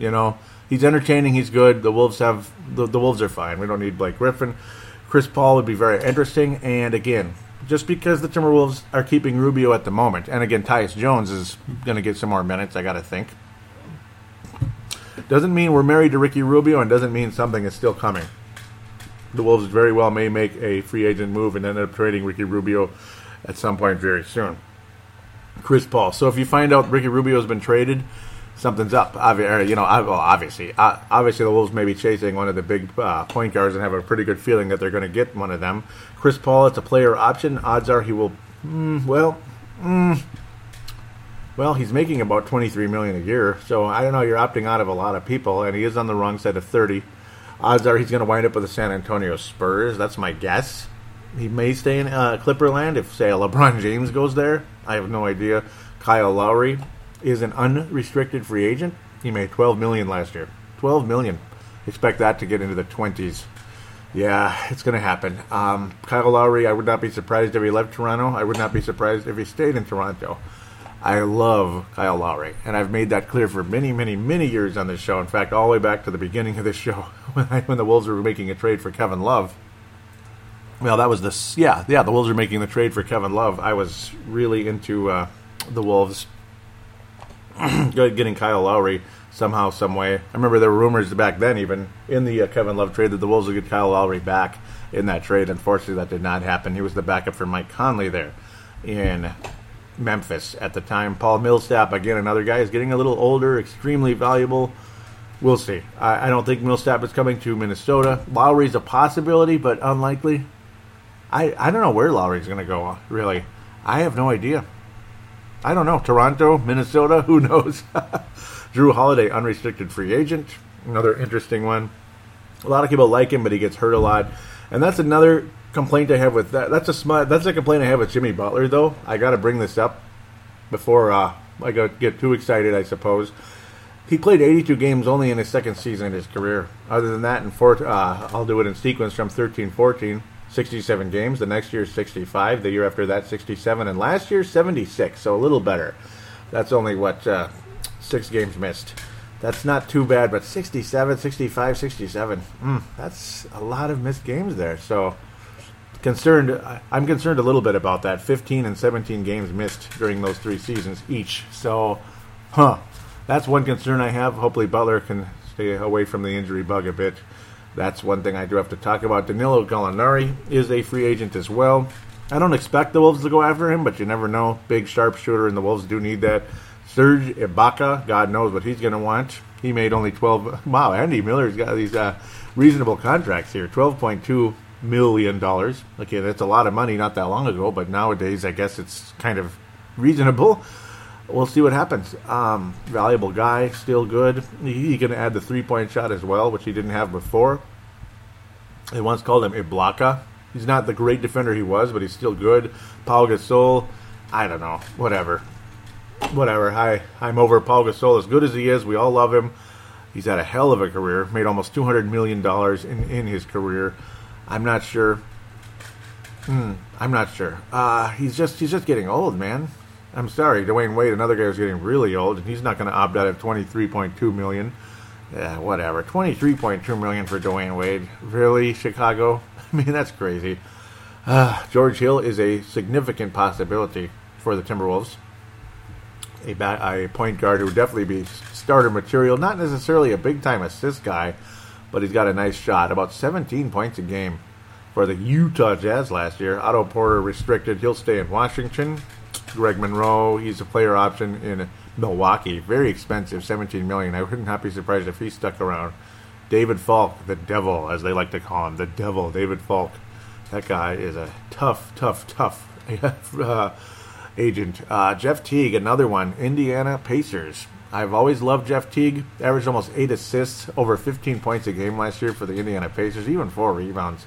A: You know, he's entertaining. He's good. The Wolves have the, the Wolves are fine. We don't need Blake Griffin. Chris Paul would be very interesting. And again, just because the Timberwolves are keeping Rubio at the moment, and again, Tyus Jones is going to get some more minutes, I got to think. Doesn't mean we're married to Ricky Rubio, and doesn't mean something is still coming. The Wolves very well may make a free agent move and end up trading Ricky Rubio at some point very soon. Chris Paul. So if you find out Ricky Rubio has been traded, something's up. Obvi- you know, obviously, uh, obviously the Wolves may be chasing one of the big uh, point guards and have a pretty good feeling that they're going to get one of them. Chris Paul, it's a player option. Odds are he will. Mm, well, mm, Well, he's making about 23 million a year, so I don't know. You're opting out of a lot of people, and he is on the wrong side of 30. Odds are he's going to wind up with the San Antonio Spurs. That's my guess. He may stay in uh, Clipperland if, say, LeBron James goes there. I have no idea. Kyle Lowry is an unrestricted free agent. He made 12 million last year. 12 million. Expect that to get into the 20s. Yeah, it's going to happen. Um, Kyle Lowry, I would not be surprised if he left Toronto. I would not be surprised if he stayed in Toronto. I love Kyle Lowry, and I've made that clear for many, many, many years on this show. In fact, all the way back to the beginning of this show when, I, when the Wolves were making a trade for Kevin Love. Well, that was the yeah, yeah. The Wolves were making the trade for Kevin Love. I was really into uh, the Wolves getting Kyle Lowry somehow, some way. I remember there were rumors back then, even in the uh, Kevin Love trade, that the Wolves would get Kyle Lowry back in that trade. Unfortunately, that did not happen. He was the backup for Mike Conley there in Memphis at the time. Paul Millsap, again, another guy, is getting a little older, extremely valuable. We'll see. I, I don't think Millsap is coming to Minnesota. Lowry's a possibility, but unlikely. I, I don't know where Lowry's going to go, really. I have no idea. I don't know. Toronto, Minnesota, who knows? Jrue Holiday, unrestricted free agent. Another interesting one. A lot of people like him, but he gets hurt a lot. And that's another complaint I have with that. That's a sm- that's a complaint I have with Jimmy Butler, though. I got to bring this up before uh, I get too excited, I suppose. He played 82 games only in his second season in his career. Other than that, in four, uh, I'll do it in sequence from 13 14. 67 games. The next year, 65. The year after that, 67. And last year, 76. So a little better. That's only what uh, six games missed. That's not too bad, but 67, 65, 67. Mm, that's a lot of missed games there. So concerned. I'm concerned a little bit about that. 15 and 17 games missed during those three seasons each. So, huh. That's one concern I have. Hopefully, Butler can stay away from the injury bug a bit. That's one thing I do have to talk about. Danilo Gallinari is a free agent as well. I don't expect the Wolves to go after him, but you never know. Big sharpshooter, and the Wolves do need that. Serge Ibaka, God knows what he's going to want. He made only 12. Wow, Andy Miller's got these uh, reasonable contracts here. 12.2 million dollars. Okay, that's a lot of money not that long ago, but nowadays I guess it's kind of reasonable. We'll see what happens. Um, valuable guy, still good. He, he can add the three point shot as well, which he didn't have before. They once called him Iblaka. He's not the great defender he was, but he's still good. Paul Gasol, I don't know, whatever, whatever. I I'm over Paul Gasol as good as he is. We all love him. He's had a hell of a career. Made almost two hundred million dollars in in his career. I'm not sure. Hmm, I'm not sure. Uh, he's just he's just getting old, man. I'm sorry, Dwyane Wade, another guy who's getting really old, and he's not going to opt out at 23.2 million. Yeah, whatever. 23.2 million for Dwyane Wade. Really, Chicago? I mean, that's crazy. Uh, George Hill is a significant possibility for the Timberwolves. A, a point guard who would definitely be starter material. Not necessarily a big time assist guy, but he's got a nice shot. About 17 points a game for the Utah Jazz last year. Otto Porter restricted. He'll stay in Washington. Greg Monroe, he's a player option in Milwaukee. Very expensive, 17 million. I would not be surprised if he stuck around. David Falk, the devil, as they like to call him, the devil, David Falk. That guy is a tough, tough, tough uh, agent. Uh, Jeff Teague, another one. Indiana Pacers. I've always loved Jeff Teague. Averaged almost eight assists, over 15 points a game last year for the Indiana Pacers, even four rebounds.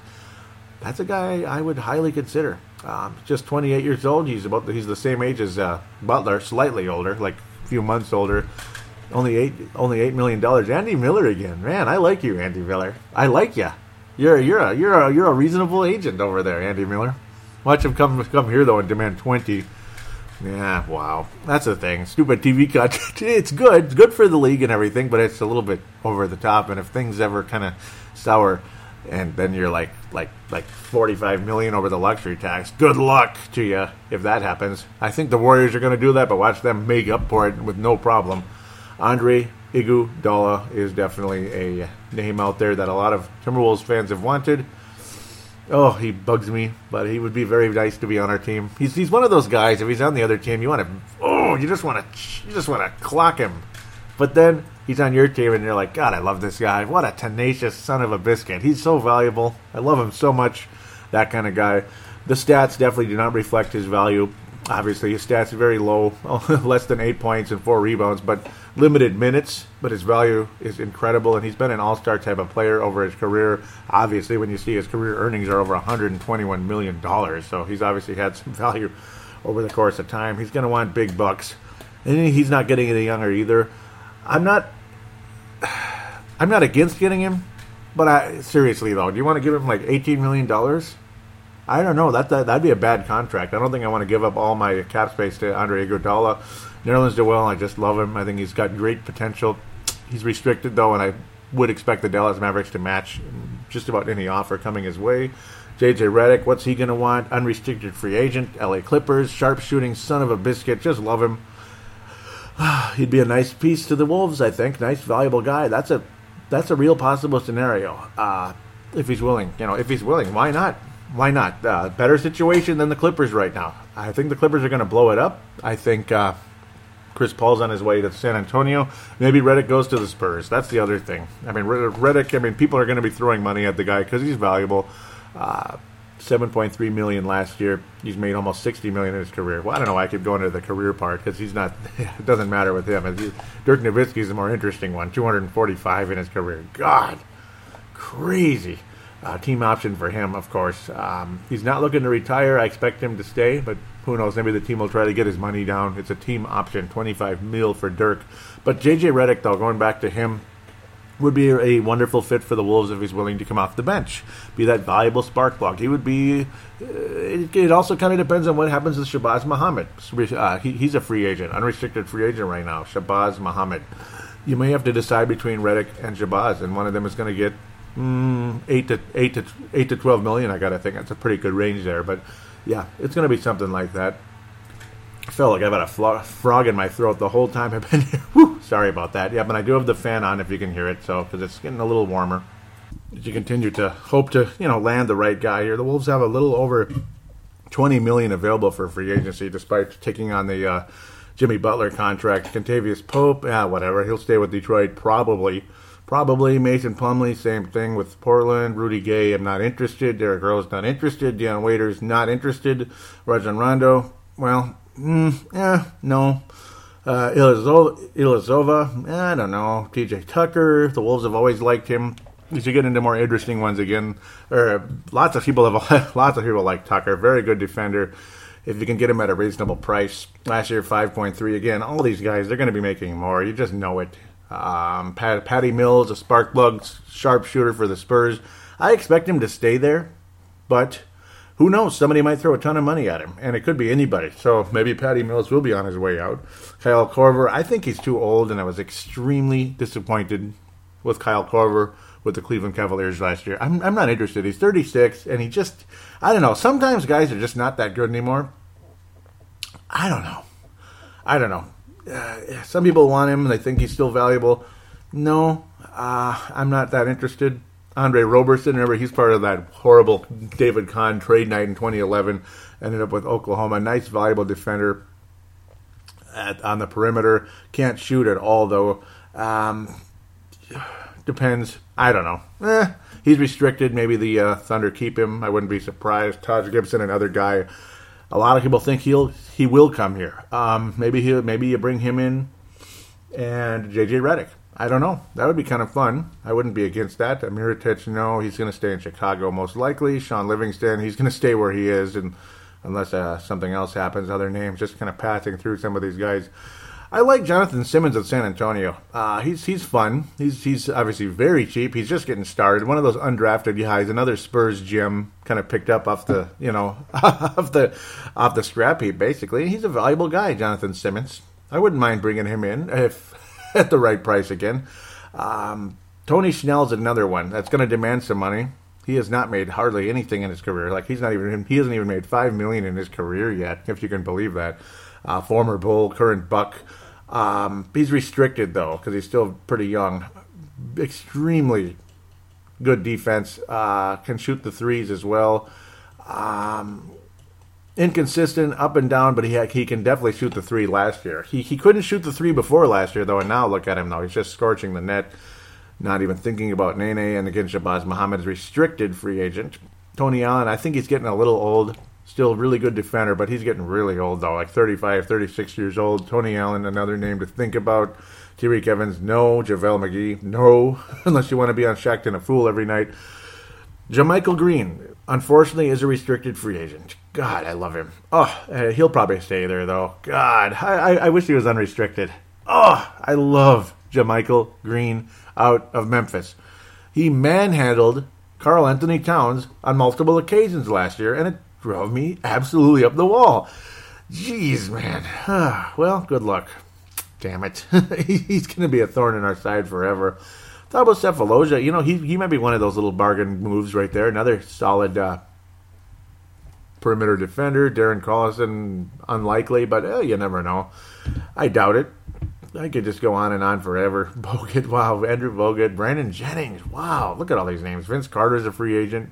A: That's a guy I would highly consider. Um, just 28 years old. He's about he's the same age as uh, Butler, slightly older, like a few months older. Only eight only eight million dollars. Andy Miller again, man. I like you, Andy Miller. I like you. You're you're a you're a you're a reasonable agent over there, Andy Miller. Watch him come come here though and demand 20 yeah, wow. That's the thing. Stupid TV cut. it's good. It's good for the league and everything, but it's a little bit over the top. And if things ever kind of sour, and then you're like like like 45 million over the luxury tax. Good luck to you if that happens. I think the Warriors are going to do that, but watch them make up for it with no problem. Andre Iguodala is definitely a name out there that a lot of Timberwolves fans have wanted. Oh, he bugs me, but he would be very nice to be on our team. He's he's one of those guys. If he's on the other team, you want to oh, you just want to you just want to clock him. But then he's on your team, and you're like, God, I love this guy. What a tenacious son of a biscuit. He's so valuable. I love him so much. That kind of guy. The stats definitely do not reflect his value. Obviously, his stats are very low, less than eight points and four rebounds, but limited minutes. But his value is incredible, and he's been an all-star type of player over his career. Obviously, when you see his career earnings are over 121 million dollars, so he's obviously had some value over the course of time. He's going to want big bucks, and he's not getting any younger either. I'm not. I'm not against getting him, but I seriously though, do you want to give him like 18 million dollars? I don't know. That, that that'd be a bad contract. I don't think I want to give up all my cap space to Andre Iguodala. Nerlens Noel, I just love him. I think he's got great potential. He's restricted though, and I would expect the Dallas Mavericks to match just about any offer coming his way. JJ Redick, what's he going to want? Unrestricted free agent, LA Clippers, sharpshooting son of a biscuit. Just love him. He'd be a nice piece to the Wolves, I think. Nice, valuable guy. That's a that's a real possible scenario. Uh, if he's willing, you know, if he's willing, why not? why not? Uh, better situation than the Clippers right now. I think the Clippers are going to blow it up. I think uh, Chris Paul's on his way to San Antonio. Maybe Redick goes to the Spurs. That's the other thing. I mean, Redick. I mean, people are going to be throwing money at the guy because he's valuable. Uh, Seven point three million last year. He's made almost sixty million in his career. Well, I don't know. I keep going to the career part because he's not. It doesn't matter with him. Dirk Nowitzki is the more interesting one. Two hundred and forty-five in his career. God, crazy. Uh, team option for him, of course. Um, he's not looking to retire. I expect him to stay, but who knows? Maybe the team will try to get his money down. It's a team option, 25 mil for Dirk. But JJ Redick, though, going back to him, would be a wonderful fit for the Wolves if he's willing to come off the bench, be that valuable spark plug. He would be. Uh, it, it, also kind of depends on what happens with Shabazz Muhammad. Uh, he, he's a free agent, unrestricted free agent right now. Shabazz Muhammad. You may have to decide between Redick and Shabazz, and one of them is going to get Mm, eight to eight to eight to twelve million. I got to think that's a pretty good range there. But yeah, it's going to be something like that. I felt like I've had a flo- frog in my throat the whole time I've been here. Whew, sorry about that. Yeah, but I do have the fan on if you can hear it, so because it's getting a little warmer. As you continue to hope to you know land the right guy here, the Wolves have a little over twenty million available for free agency, despite taking on the uh, Jimmy Butler contract. Kentavious Pope, yeah, whatever. He'll stay with Detroit probably. Probably Mason Plumlee, same thing with Portland. Rudy Gay, I'm not interested. Derrick Rose, not interested. Dion Waiters, not interested. Rajon Rondo, well, mm, yeah, no. Uh, Ilyasova, I don't know. PJ Tucker, the Wolves have always liked him. You should get into more interesting ones again. Or lots of people have lots of people like Tucker. Very good defender. If you can get him at a reasonable price. Last year, five point three. Again, all these guys they're going to be making more. You just know it. Um, Pat, Patty Mills, a spark plug sharpshooter for the Spurs. I expect him to stay there, but who knows? Somebody might throw a ton of money at him, and it could be anybody. So maybe Patty Mills will be on his way out. Kyle Korver, I think he's too old, and I was extremely disappointed with Kyle Korver with the Cleveland Cavaliers last year. I'm, I'm not interested. He's 36, and he just, I don't know. Sometimes guys are just not that good anymore. I don't know. I don't know uh, some people want him. And they think he's still valuable. No, uh, I'm not that interested. Andre Roberson, remember he's part of that horrible David Kahn trade night in 2011. Ended up with Oklahoma. Nice, valuable defender at, on the perimeter. Can't shoot at all though. Um, depends. I don't know. Eh, he's restricted. Maybe the uh, Thunder keep him. I wouldn't be surprised. Taj Gibson, another guy a lot of people think he'll he will come here. Um, maybe he maybe you bring him in and JJ Redick. I don't know. That would be kind of fun. I wouldn't be against that. Mirotic, no, he's going to stay in Chicago most likely. Shaun Livingston, he's going to stay where he is, and unless uh, something else happens, other names. Just kind of passing through some of these guys. I like Jonathan Simmons of San Antonio. Uh, he's he's fun. He's he's obviously very cheap. He's just getting started. One of those undrafted guys. Another Spurs gem, kind of picked up off the you know off the off the scrap heap. Basically, he's a valuable guy, Jonathan Simmons. I wouldn't mind bringing him in if at the right price again. Um, Tony Snell's another one that's going to demand some money. He has not made hardly anything in his career. Like he's not even he hasn't even made five million in his career yet, if you can believe that. Uh, former Bull, current Buck. Um, he's restricted though because he's still pretty young. Extremely good defense. Uh, can shoot the threes as well. Um, inconsistent up and down, but he ha- he can definitely shoot the three. Last year, he he couldn't shoot the three before last year though, and now look at him though. He's just scorching the net. Not even thinking about Nene and again Shabazz Muhammad is restricted free agent. Tony Allen, I think he's getting a little old. Still really good defender, but he's getting really old, though, like 35, 36 years old. Tony Allen, another name to think about. Tyreke Evans, no. JaVale McGee, no. Unless you want to be on Shaqtin' a Fool every night. JaMychal Green, unfortunately, is a restricted free agent. God, I love him. Oh, uh, he'll probably stay there, though. God, I, I, I wish he was unrestricted. Oh, I love JaMychal Green out of Memphis. He manhandled Karl-Anthony Towns on multiple occasions last year, and it drove me absolutely up the wall. Jeez, man. well, good luck. Damn it. He's going to be a thorn in our side forever. Thought about Sefolosha. You know, he, he might be one of those little bargain moves right there. Another solid uh, perimeter defender. Darren Collison, unlikely, but eh, you never know. I doubt it. I could just go on and on forever. Bogut, wow. Andrew Bogut, Brandon Jennings, wow. Look at all these names. Vince Carter is a free agent.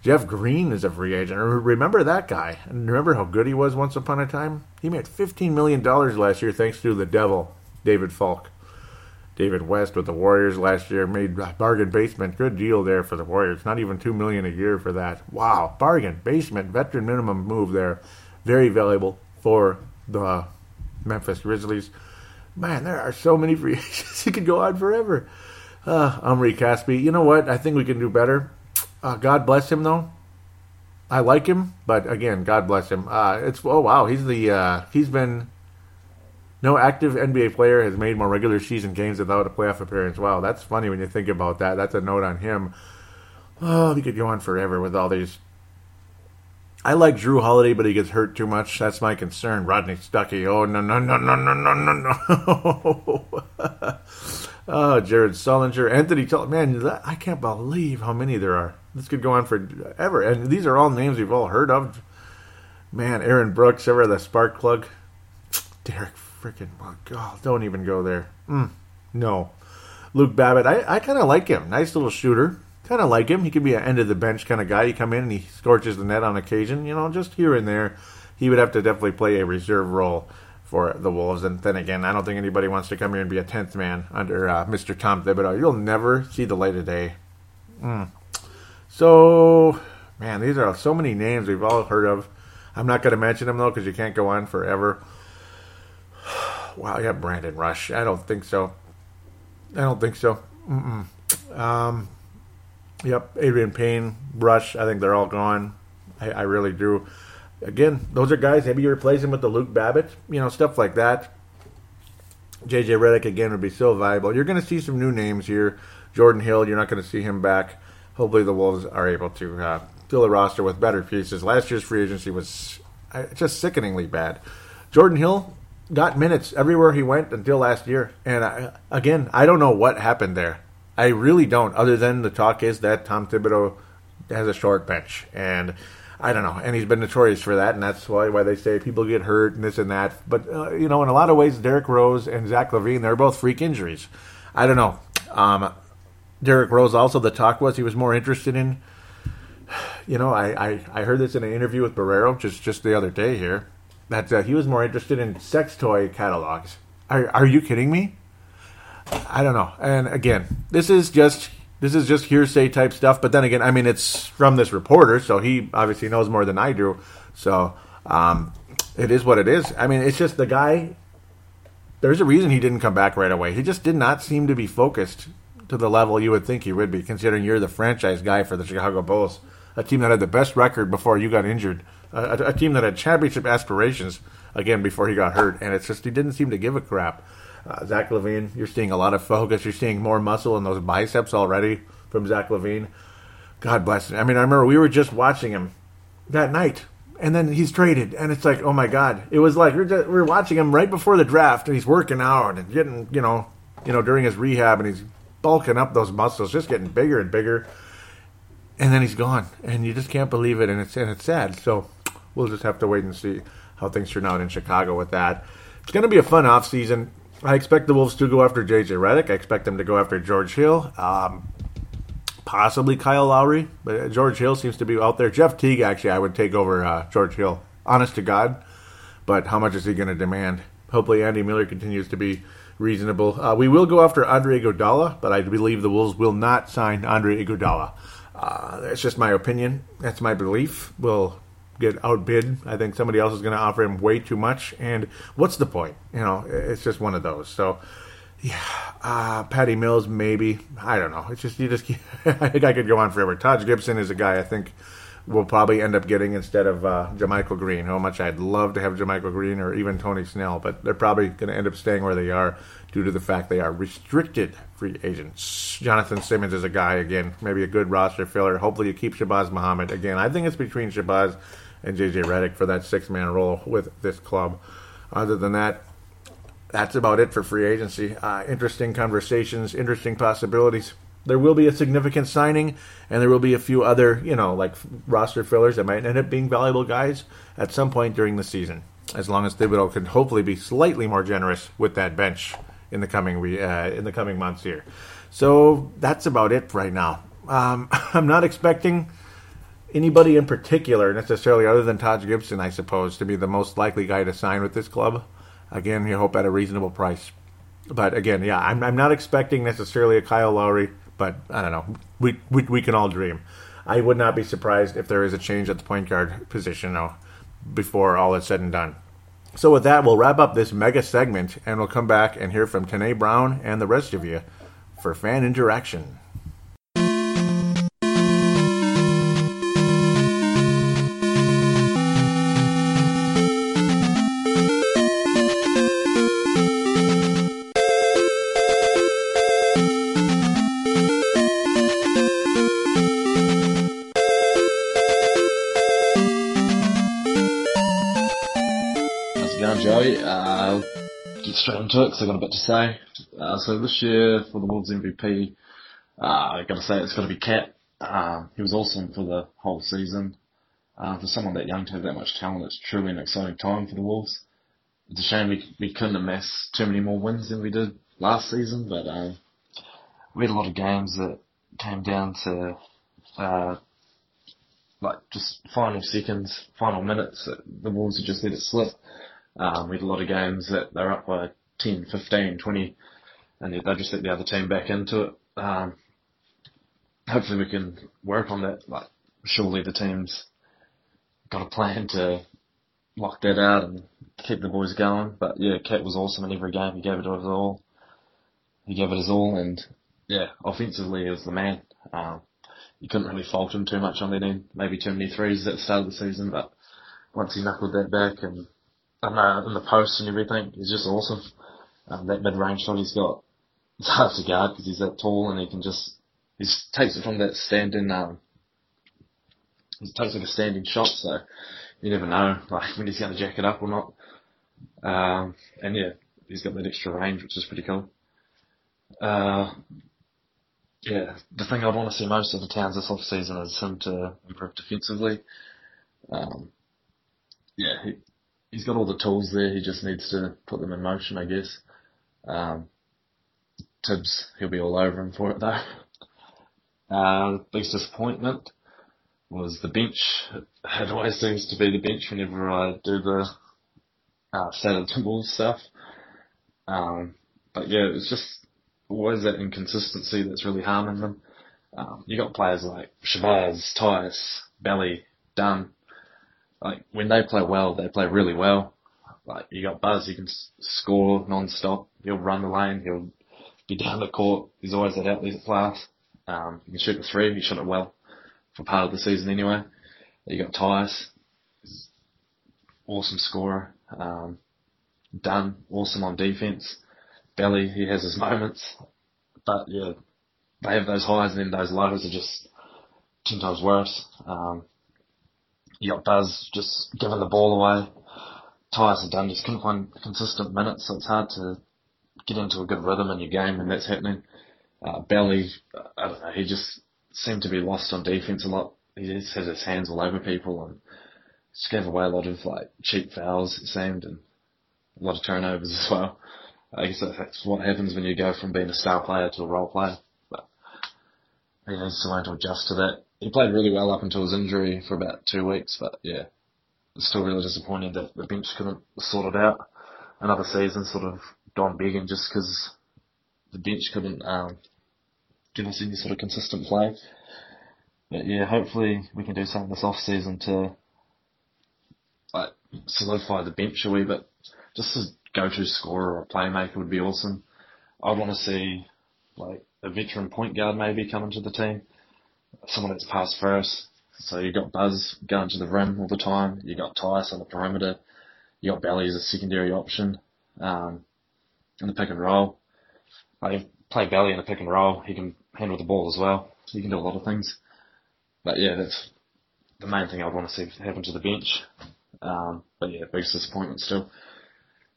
A: Jeff Green is a free agent. Remember that guy? Remember how good he was once upon a time? He made $15 million last year thanks to the devil, David Falk. David West with the Warriors last year made bargain basement. Good deal there for the Warriors. Not even 2 million a year for that. Wow. Bargain basement, veteran minimum move there. Very valuable for the Memphis Grizzlies. Man, there are so many free agents. it could go on forever. Uh, Omri Caspi. You know what? I think we can do better. Uh, God bless him, though. I like him, but again, God bless him. Uh, it's oh wow, he's the uh, he's been no active NBA player has made more regular season games without a playoff appearance. Wow, that's funny when you think about that. That's a note on him. Oh, he could go on forever with all these I like Jrue Holiday, but he gets hurt too much. That's my concern. Rodney Stuckey. Oh no no no no no no no no. oh, Jared Sullinger, Anthony. Man, I can't believe how many there are. This could go on forever, and these are all names we've all heard of. Man, Aaron Brooks, ever the spark plug. Derek freaking. Oh God, don't even go there. Mm, no. Luke Babbitt. I, I kind of like him. Nice little shooter kind of like him. He could be an end of the bench kind of guy. You come in and he scorches the net on occasion, you know, just here and there. He would have to definitely play a reserve role for the Wolves. And then again, I don't think anybody wants to come here and be a tenth man under uh, Mr. Tom Thibodeau. You'll never see the light of day. Mm. So, man, these are so many names we've all heard of. I'm not going to mention them though because you can't go on forever. Wow, yeah, Brandon Rush. I don't think so. I don't think so. Mm-mm. Um, Yep, Adrian Payne, Rush. I think they're all gone. I, I really do. Again, those are guys. Maybe you replace them with the Luke Babbitt, you know, stuff like that. JJ Redick again would be so valuable. You're going to see some new names here. Jordan Hill, you're not going to see him back. Hopefully, the Wolves are able to uh, fill the roster with better pieces. Last year's free agency was uh, just sickeningly bad. Jordan Hill got minutes everywhere he went until last year, and I, again, I don't know what happened there. I really don't. Other than the talk is that Tom Thibodeau has a short bench, and I don't know. And he's been notorious for that, and that's why why they say people get hurt and this and that. But uh, you know, in a lot of ways, Derrick Rose and Zach LaVine, they're both freak injuries. I don't know. Um, Derrick Rose also the talk was he was more interested in. You know, I, I, I heard this in an interview with Barrero just just the other day here that uh, he was more interested in sex toy catalogs. Are are you kidding me? I don't know. And again, this is just this is just hearsay type stuff. But then again, I mean, it's from this reporter, so he obviously knows more than I do. So um, it is what it is. I mean, it's just the guy. There's a reason he didn't come back right away. He just did not seem to be focused to the level you would think he would be, considering you're the franchise guy for the Chicago Bulls, a team that had the best record before you got injured, a, a team that had championship aspirations again before he got hurt, and it's just he didn't seem to give a crap. Uh, Zach LaVine, you're seeing a lot of focus. You're seeing more muscle in those biceps already from Zach LaVine. God bless him. I mean, I remember we were just watching him that night, and then he's traded, and it's like, oh my God! It was like we we're, just, we're watching him right before the draft, and he's working out and getting, you know, you know, during his rehab, and he's bulking up those muscles, just getting bigger and bigger, and then he's gone, and you just can't believe it, and it's and it's sad. So we'll just have to wait and see how things turn out in Chicago with that. It's going to be a fun off season. I expect the Wolves to go after JJ Redick. I expect them to go after George Hill. Um, possibly Kyle Lowry, but George Hill seems to be out there. Jeff Teague, actually, I would take over uh, George Hill. Honest to God. But how much is he going to demand? Hopefully, Andy Miller continues to be reasonable. Uh, we will go after Andre Iguodala, but I believe the Wolves will not sign Andre Iguodala. Uh, that's just my opinion. That's my belief. We'll get outbid. I think somebody else is going to offer him way too much. And what's the point? You know, it's just one of those. So, yeah, uh, Patty Mills, maybe. I don't know. It's just, you just, I think I could go on forever. Taj Gibson is a guy I think we'll probably end up getting instead of uh, JaMychal Green. How much I'd love to have JaMychal Green or even Tony Snell, but they're probably going to end up staying where they are due to the fact they are restricted free agents. Jonathan Simmons is a guy, again, maybe a good roster filler. Hopefully you keep Shabazz Muhammad. Again, I think it's between Shabazz and JJ Redick for that six man role with this club. Other than that, that's about it for free agency. Uh, interesting conversations, interesting possibilities. There will be a significant signing, and there will be a few other, you know, like roster fillers that might end up being valuable guys at some point during the season. As long as Thibodeau can hopefully be slightly more generous with that bench in the coming uh, in the coming months here. So that's about it right now. Um, I'm not expecting anybody in particular necessarily, other than Taj Gibson, I suppose, to be the most likely guy to sign with this club. Again, you hope at a reasonable price. But again, yeah, I'm, I'm not expecting necessarily a Kyle Lowry, but I don't know. We, we, we can all dream. I would not be surprised if there is a change at the point guard position though, before all is said and done. So with that, we'll wrap up this mega segment, and we'll come back and hear from Tanae Brown and the rest of you for fan interaction.
C: Straight into it because I've got a bit to say. Uh, so this year for the Wolves MVP, uh, I got to say it's got to be Cat. Uh, he was awesome for the whole season. Uh, for someone that young to have that much talent, it's truly an exciting time for the Wolves. It's a shame we we couldn't amass too many more wins than we did last season, but um, we had a lot of games that came down to uh, like just final seconds, final minutes the Wolves had just let it slip. Um, we had a lot of games that they're up by 10, 15, 20, and they just let the other team back into it. Um, hopefully we can work on that. Like, surely the team's got a plan to lock that out and keep the boys going. But yeah, Cat was awesome in every game. He gave it his all. He gave it his all, and yeah, offensively he was the man. Um, you couldn't really fault him too much on that end. Maybe too many threes at the start of the season, but once he knuckled that back and and uh, the post and everything. He's just awesome. Um, that mid-range shot he's got, it's hard to guard because he's that tall and he can just, he takes it from that standing, um, he takes like a standing shot, so you never know, like, when he's going to jack it up or not. Um, and yeah, he's got that extra range, which is pretty cool. Uh, yeah, the thing I'd want to see most of the Towns this off season is him to improve defensively. Um, yeah, he, he's got all the tools there. He just needs to put them in motion, I guess. Um, Thibs, he'll be all over him for it though. Uh, biggest disappointment was the bench. It always seems to be the bench whenever I do the uh, Saturday Wolves stuff. Um, but yeah, it's just always that inconsistency that's really harming them. Um, you got players like Shabazz, Tyus, Belly, Dunn, like when they play well, they play really well. Like you got Buzz, he can score non-stop. He'll run the lane. He'll be down the court. He's always that outlet class. Um, he can shoot the three. He shot it well for part of the season anyway. You got Tyus, awesome scorer. Um, Dunn, awesome on defense. Belly, he has his moments, but yeah, they have those highs and then those lows are just ten times worse. Um, got Buzz just giving the ball away. Tyus and Dunn just couldn't find consistent minutes, so it's hard to get into a good rhythm in your game when that's happening. Uh, Belly, I don't know, he just seemed to be lost on defense a lot. He just has his hands all over people and just gave away a lot of like cheap fouls, it seemed, and a lot of turnovers as well. I guess that's what happens when you go from being a star player to a role player. But he needs to learn to adjust to that he played really well up until his injury for about two weeks, but yeah, still really disappointing that the bench couldn't sort it out. Another season sort of gone begging just because the bench couldn't um, give us any sort of consistent play. But yeah, hopefully we can do something this off season to solidify the bench a wee bit. Just a go-to scorer or playmaker would be awesome. I'd want to see like a veteran point guard maybe coming to the team, someone that's passed first. So you've got Buzz going to the rim all the time. You've got Tyus on the perimeter. You've got Belly as a secondary option um, in the pick and roll. Like play Belly in the pick and roll. He can handle the ball as well. He can do a lot of things. But yeah, that's the main thing I'd want to see happen to the bench. Um, but yeah, biggest disappointment still.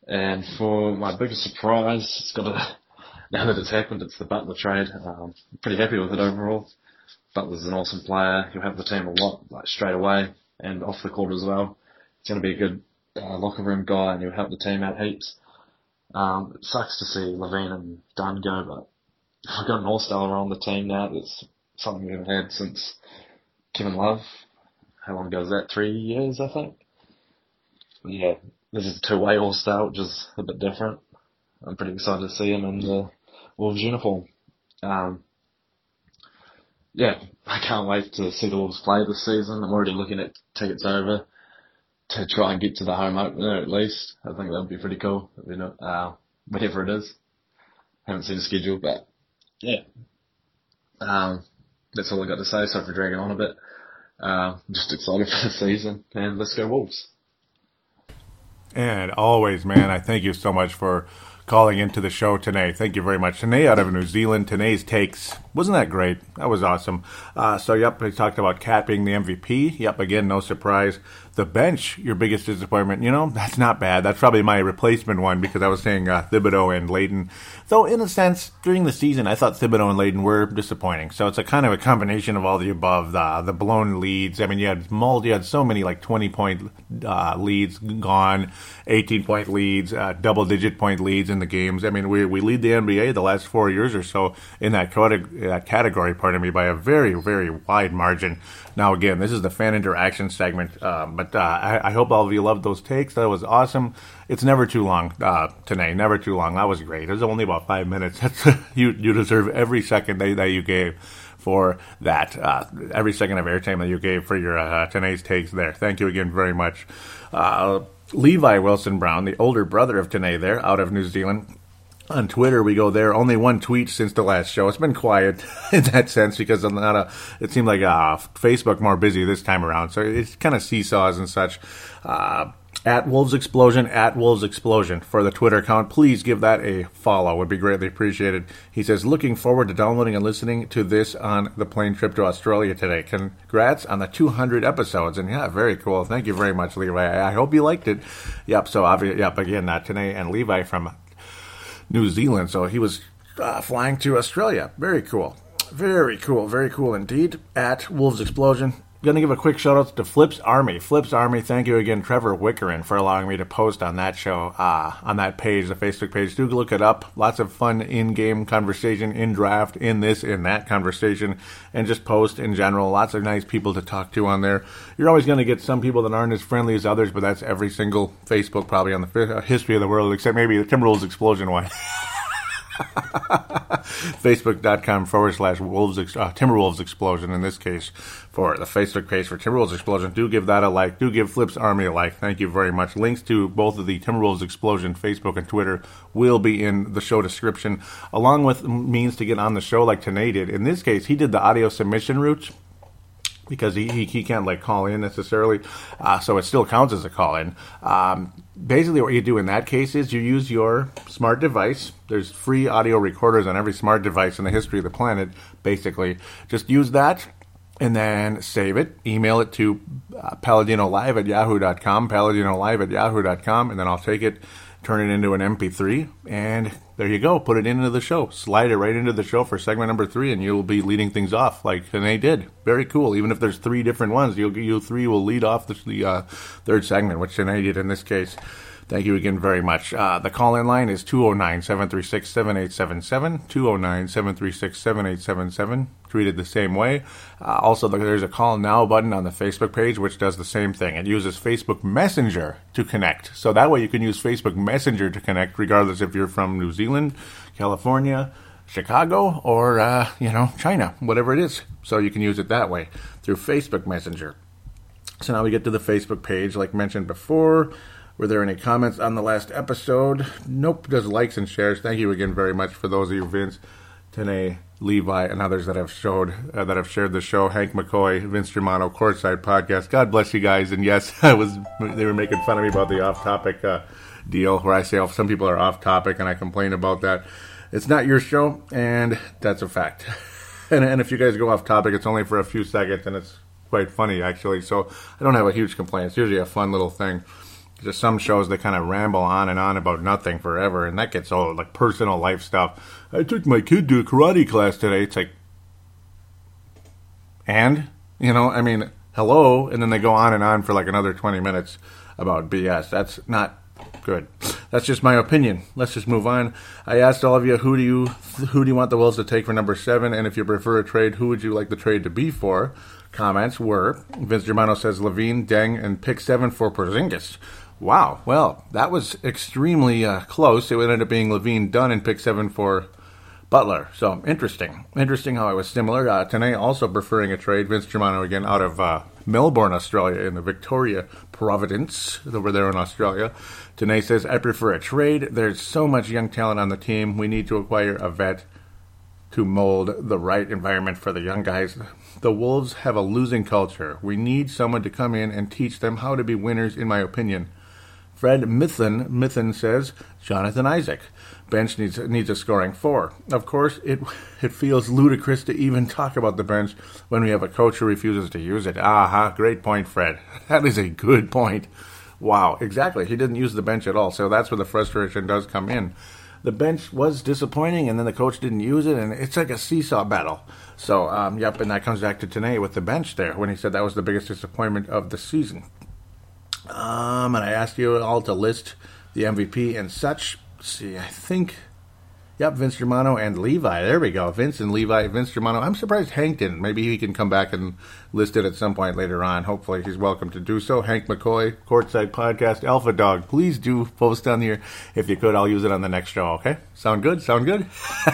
C: And for my biggest surprise, it's got to, now that it's happened, it's the Butler trade. Um, pretty happy with it overall. Butler's an awesome player. He'll help the team a lot, like straight away and off the court as well. He's going to be a good uh, locker room guy and he'll help the team out heaps. Um, it sucks to see LaVine and Dunn go, but we've got an all-star on the team now. That's something we haven't had since Kevin Love. How long ago was that? Three years, I think. But yeah, this is a two-way all-star, which is a bit different. I'm pretty excited to see him in the Wolves uniform. Um, yeah, I can't wait to see the Wolves play this season. I'm already looking at tickets over to try and get to the home opener at least. I think that would be pretty cool. You know, uh, whatever it is. Haven't seen the schedule, but yeah. Um, that's all I got to say. Sorry for dragging on a bit. Uh, just excited for the season, and let's go Wolves.
A: And always, man, I thank you so much for calling into the show today. Thank you very much. Tanae out of New Zealand. Tanae's takes. Wasn't that great? That was awesome. Uh, so, yep, we talked about Cat being the MVP. Yep, again, no surprise. The bench, your biggest disappointment. You know, that's not bad. That's probably my replacement one because I was saying uh, Thibodeau and Layden. Though, in a sense, during the season, I thought Thibodeau and Layden were disappointing. So it's a kind of a combination of all the above. The, the blown leads. I mean, you had multi, you had so many like 20 point uh, leads gone, 18 point leads, uh, double digit point leads in the games. I mean, we, we lead the NBA the last four years or so in that, that category, pardon me, by a very, very wide margin. Now, again, this is the fan interaction segment, uh, but uh, I, I, hope all of you loved those takes. That was awesome. It's never too long uh, never too long. That was great. It was only about five minutes. you you deserve every second that, that you gave for that, uh, every second of airtime that you gave for your uh, today's takes there. Thank you again very much. Uh, Levi Wilson Brown, the older brother of Tanae there, out of New Zealand, on Twitter, we go there. Only one tweet since the last show. It's been quiet in that sense because I'm not a. It seemed like uh, Facebook more busy this time around, so it's kind of seesaws and such. Uh, at Wolves Explosion, at Wolves Explosion for the Twitter account. Please give that a follow. Would be greatly appreciated. He says, looking forward to downloading and listening to this on the plane trip to Australia today. Congrats on the 200 episodes. And yeah, very cool. Thank you very much, Levi. I hope you liked it. Yep. So obviously, yep. Again, not today. and Levi from New Zealand. So he was uh, flying to Australia. Very cool. Very cool. Very cool indeed. At Wolves Explosion. Gonna give a quick shout out to Flips Army. Flips Army, thank you again, Trevor Wickerin, for allowing me to post on that show, uh, on that page, the Facebook page. Do look it up. Lots of fun in game conversation, in draft, in this, in that conversation, and just post in general. Lots of nice people to talk to on there. You're always gonna get some people that aren't as friendly as others, but that's every single Facebook probably on the uh, history of the world, except maybe the Timberwolves Explosion one. Facebook.com forward slash Wolves uh, Timberwolves Explosion in this case for the Facebook page for Timberwolves Explosion. Do give that a like. Do give Flips Army a like. Thank you very much. Links to both of the Timberwolves Explosion Facebook and Twitter will be in the show description, along with means to get on the show like Tanae did. In this case, he did the audio submission route because he, he, he, can't like call in necessarily, uh, so it still counts as a call in. Um, basically, what you do in that case is you use your smart device. There's free audio recorders on every smart device in the history of the planet. Basically, just use that and then save it, email it to uh, paladinolive at yahoo.com, paladino live at yahoo.com, and then I'll take it turn it into an MP3, and there you go. Put it into the show. Slide it right into the show for segment number three, and you'll be leading things off like they did. Very cool. Even if there's three different ones, you you three will lead off the, the uh, third segment, which Sinead did in this case. Thank you again very much. Uh, the call in line is 209 736 7877. 209 736 7877. Treated the same way. Uh, also, there's a call now button on the Facebook page, which does the same thing. It uses Facebook Messenger to connect. So that way you can use Facebook Messenger to connect, regardless if you're from New Zealand, California, Chicago, or, uh, you know, China, whatever it is. So you can use it that way through Facebook Messenger. So now we get to the Facebook page, like mentioned before. Were there any comments on the last episode? Nope, just likes and shares. Thank you again very much for those of you, Vince, Tene, Levi, and others that have showed uh, that have shared the show. Hank McCoy, Vince Germano, Courtside Podcast. God bless you guys. And yes, I was they were making fun of me about the off-topic uh, deal where I say oh, some people are off topic and I complain about that. It's not your show, and that's a fact. and, and if you guys go off topic, it's only for a few seconds, and it's quite funny actually. So I don't have a huge complaint. It's usually a fun little thing. Just some shows that kind of ramble on and on about nothing forever, and that gets old, like personal life stuff. I took my kid to a karate class today. It's like, and you know, I mean, hello, and then they go on and on for like another twenty minutes about BS. That's not good. That's just my opinion. Let's just move on. I asked all of you who do you who do you want the Wolves to take for number seven, and if you prefer a trade, who would you like the trade to be for? Comments were Vince Germano says LaVine, Deng, and pick seven for Porzingis. Wow. Well, that was extremely uh, close. It ended up being LaVine Dunn, in pick seven for Butler. So interesting. Interesting how it was similar. Uh, also preferring a trade. Vince Germano again out of uh, Melbourne, Australia, in the Victoria Providence over there in Australia. Tanae says, I prefer a trade. There's so much young talent on the team. We need to acquire a vet to mold the right environment for the young guys. The Wolves have a losing culture. We need someone to come in and teach them how to be winners, in my opinion. Fred Mithen, Mithen says, Jonathan Isaac. Bench needs needs a scoring four. Of course, it it feels ludicrous to even talk about the bench when we have a coach who refuses to use it. Aha, great point, Fred. That is a good point. Wow, exactly. He didn't use the bench at all, so that's where the frustration does come in. The bench was disappointing, and then the coach didn't use it, and it's like a seesaw battle. So, um, yep, and that comes back to Tanae with the bench there when he said that was the biggest disappointment of the season. Um, and I asked you all to list the MVP and such. Let's see, I think, yep, Vince Germano and Levi. There we go. Vince and Levi, Vince Germano. I'm surprised Hank didn't. Maybe he can come back and list it at some point later on. Hopefully, he's welcome to do so. Hank McCoy, Courtside Podcast, Alpha Dog. Please do post on here. If you could, I'll use it on the next show, okay? Sound good? Sound good?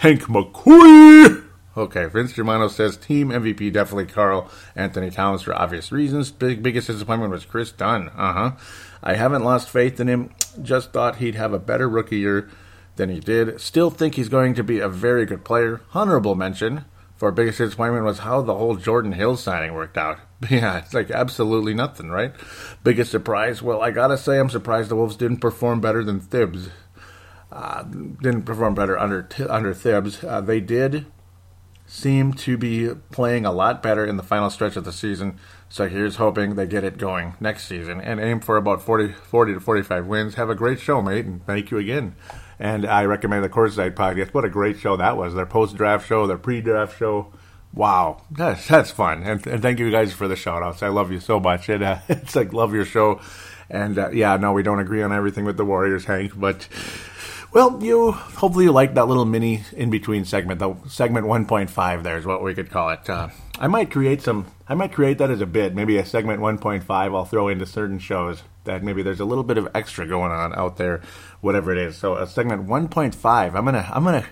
A: Hank McCoy! Okay, Vince Germano says team MVP definitely Karl Anthony Towns for obvious reasons. Big biggest disappointment was Kris Dunn. Uh huh. I haven't lost faith in him. Just thought he'd have a better rookie year than he did. Still think he's going to be a very good player. Honorable mention for biggest disappointment was how the whole Jordan Hill signing worked out. Yeah, it's like absolutely nothing, right? Biggest surprise? Well, I gotta say, I'm surprised the Wolves didn't perform better than Thibs. Uh, didn't perform better under under Thibs. Uh, they did seem to be playing a lot better in the final stretch of the season. So here's hoping they get it going next season and aim for about 40, 40 to 45 wins. Have a great show, mate, and thank you again. And I recommend the Courtside podcast. What a great show that was. Their post draft show, their pre draft show. Wow, that's, that's fun. And, and, thank you guys for the shout outs. I love you so much. It, uh, it's like, love your show. And uh, yeah, no, we don't agree on everything with the Warriors, Hank, but well, you hopefully you like that little mini in between segment. The segment 1.5 there is what we could call it. Uh, I might create some. I might create that as a bit. Maybe a segment 1.5. I'll throw into certain shows that maybe there's a little bit of extra going on out there, whatever it is. So a segment 1.5. I'm gonna. I'm gonna.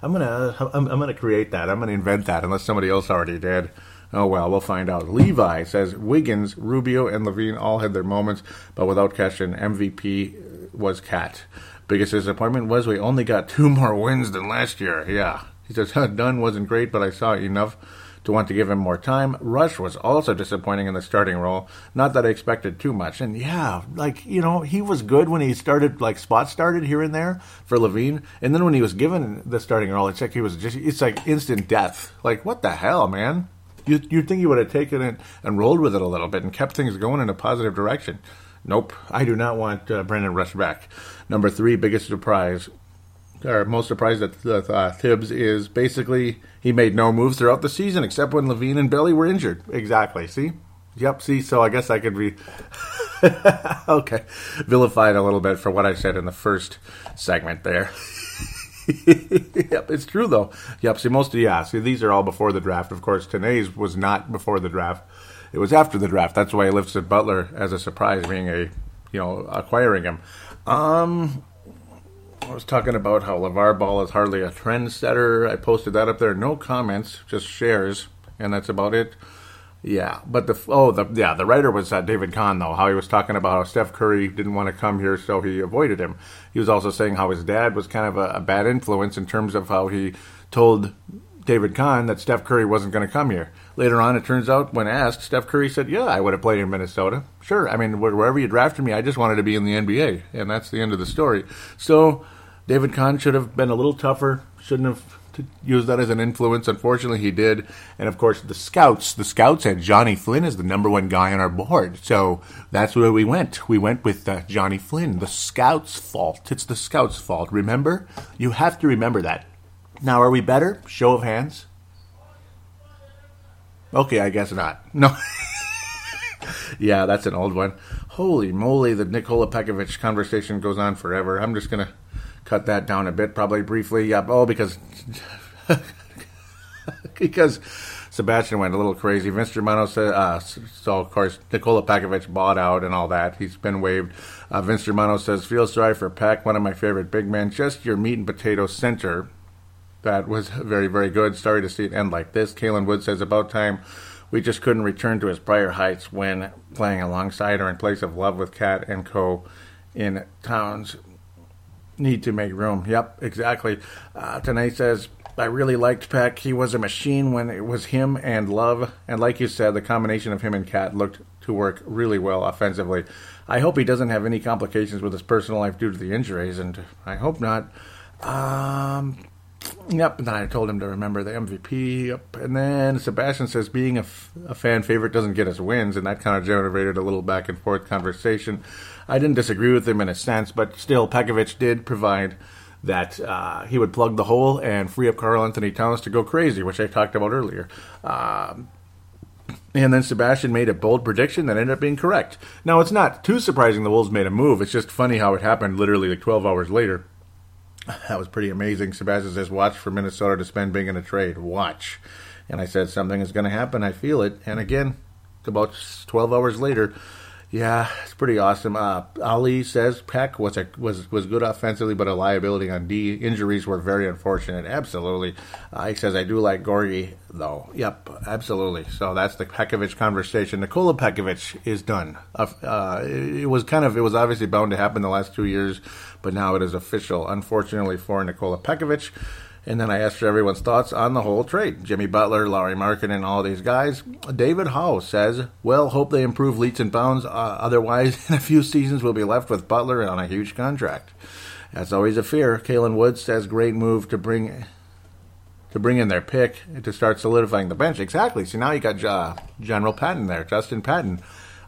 A: I'm gonna. I'm, I'm gonna create that. I'm gonna invent that unless somebody else already did. Oh well, we'll find out. Levi says Wiggins, Rubio, and LaVine all had their moments, but without question, MVP was KAT. Biggest disappointment was we only got two more wins than last year. Yeah. He says, Dunn wasn't great, but I saw enough to want to give him more time. Rush was also disappointing in the starting role. Not that I expected too much. And yeah, like, you know, he was good when he started, like, spot started here and there for LaVine. And then when he was given the starting role, it's like he was just, it's like instant death. Like, what the hell, man? You, you'd think he would have taken it and rolled with it a little bit and kept things going in a positive direction. Nope, I do not want uh, Brandon Rush back. Number three, biggest surprise, or most surprised that uh, Thibs is basically he made no moves throughout the season except when LaVine and Belly were injured. Exactly. See? Yep. See, so I guess I could be okay vilified a little bit for what I said in the first segment there. yep, it's true though. Yep. See, most of yeah. See, these are all before the draft. Of course, Tanae's was not before the draft. It was after the draft. That's why he listed Butler as a surprise, being a you know acquiring him. Um, I was talking about how LeVar Ball is hardly a trendsetter. I posted that up there. No comments, just shares, and that's about it. Yeah, but the oh the yeah the writer was uh, David Kahn though how he was talking about how Steph Curry didn't want to come here so he avoided him. He was also saying how his dad was kind of a, a bad influence in terms of how he told David Kahn that Steph Curry wasn't going to come here. Later on, it turns out when asked, Steph Curry said, "Yeah, I would have played in Minnesota. Sure. I mean, wherever you drafted me, I just wanted to be in the NBA, and that's the end of the story." So David Kahn should have been a little tougher. Shouldn't have used that as an influence. Unfortunately, he did. And of course, the scouts, the scouts had Jonny Flynn as the number one guy on our board. So that's where we went. We went with uh, Jonny Flynn. The scouts' fault. It's the scouts' fault. Remember? You have to remember that. Now, are we better? Show of hands. Okay, I guess not. No. yeah, that's an old one. Holy moly, the Nikola Pekovic conversation goes on forever. I'm just going to cut that down a bit, probably briefly. Yeah, oh, because because Sebastian went a little crazy. Vince Germano said, uh, so of course Nikola Pekovic bought out and all that. He's been waived. Uh, Vince Germano says, feel sorry for Peck, one of my favorite big men, just your meat and potato center. That was very, very good. Sorry to see it end like this. Kalen Wood says, about time we just couldn't return to his prior heights when playing alongside or in place of Love with KAT and Co. in Towns need to make room. Yep, exactly. Uh, tonight says, I really liked Peck. He was a machine when it was him and Love. And like you said, the combination of him and KAT looked to work really well offensively. I hope he doesn't have any complications with his personal life due to the injuries, and I hope not. Um, Yep, and then I told him to remember the MVP. Yep, and then Sebastian says being a, f- a fan favorite doesn't get us wins, and that kind of generated a little back and forth conversation. I didn't disagree with him in a sense, but still, Pekovic did provide that uh, he would plug the hole and free up Karl-Anthony Towns to go crazy, which I talked about earlier. Um, and then Sebastian made a bold prediction that ended up being correct. Now, it's not too surprising the Wolves made a move. It's just funny how it happened literally like 12 hours later. That was pretty amazing. Sebastian says, watch for Minnesota to spend big in a trade. Watch. And I said, something is going to happen. I feel it. And again, about 12 hours later, yeah, it's pretty awesome. Uh, Ali says Peck was a, was was good offensively, but a liability on D. Injuries were very unfortunate. Absolutely. Uh, he says I do like Gorgui though. Yep, absolutely. So that's the Pekovic conversation. Nikola Pekovic is done. Uh, it was kind of it was obviously bound to happen the last two years, but now it is official. Unfortunately for Nikola Pekovic. And then I asked for everyone's thoughts on the whole trade. Jimmy Butler, Lauri and all these guys. David Howe says, well, hope they improve leaps and bounds. Uh, otherwise, in a few seasons, we'll be left with Butler on a huge contract. That's always a fear. Kalen Woods says, great move to bring to bring in their pick to start solidifying the bench. Exactly. So now you got uh, General Patton there, Justin Patton.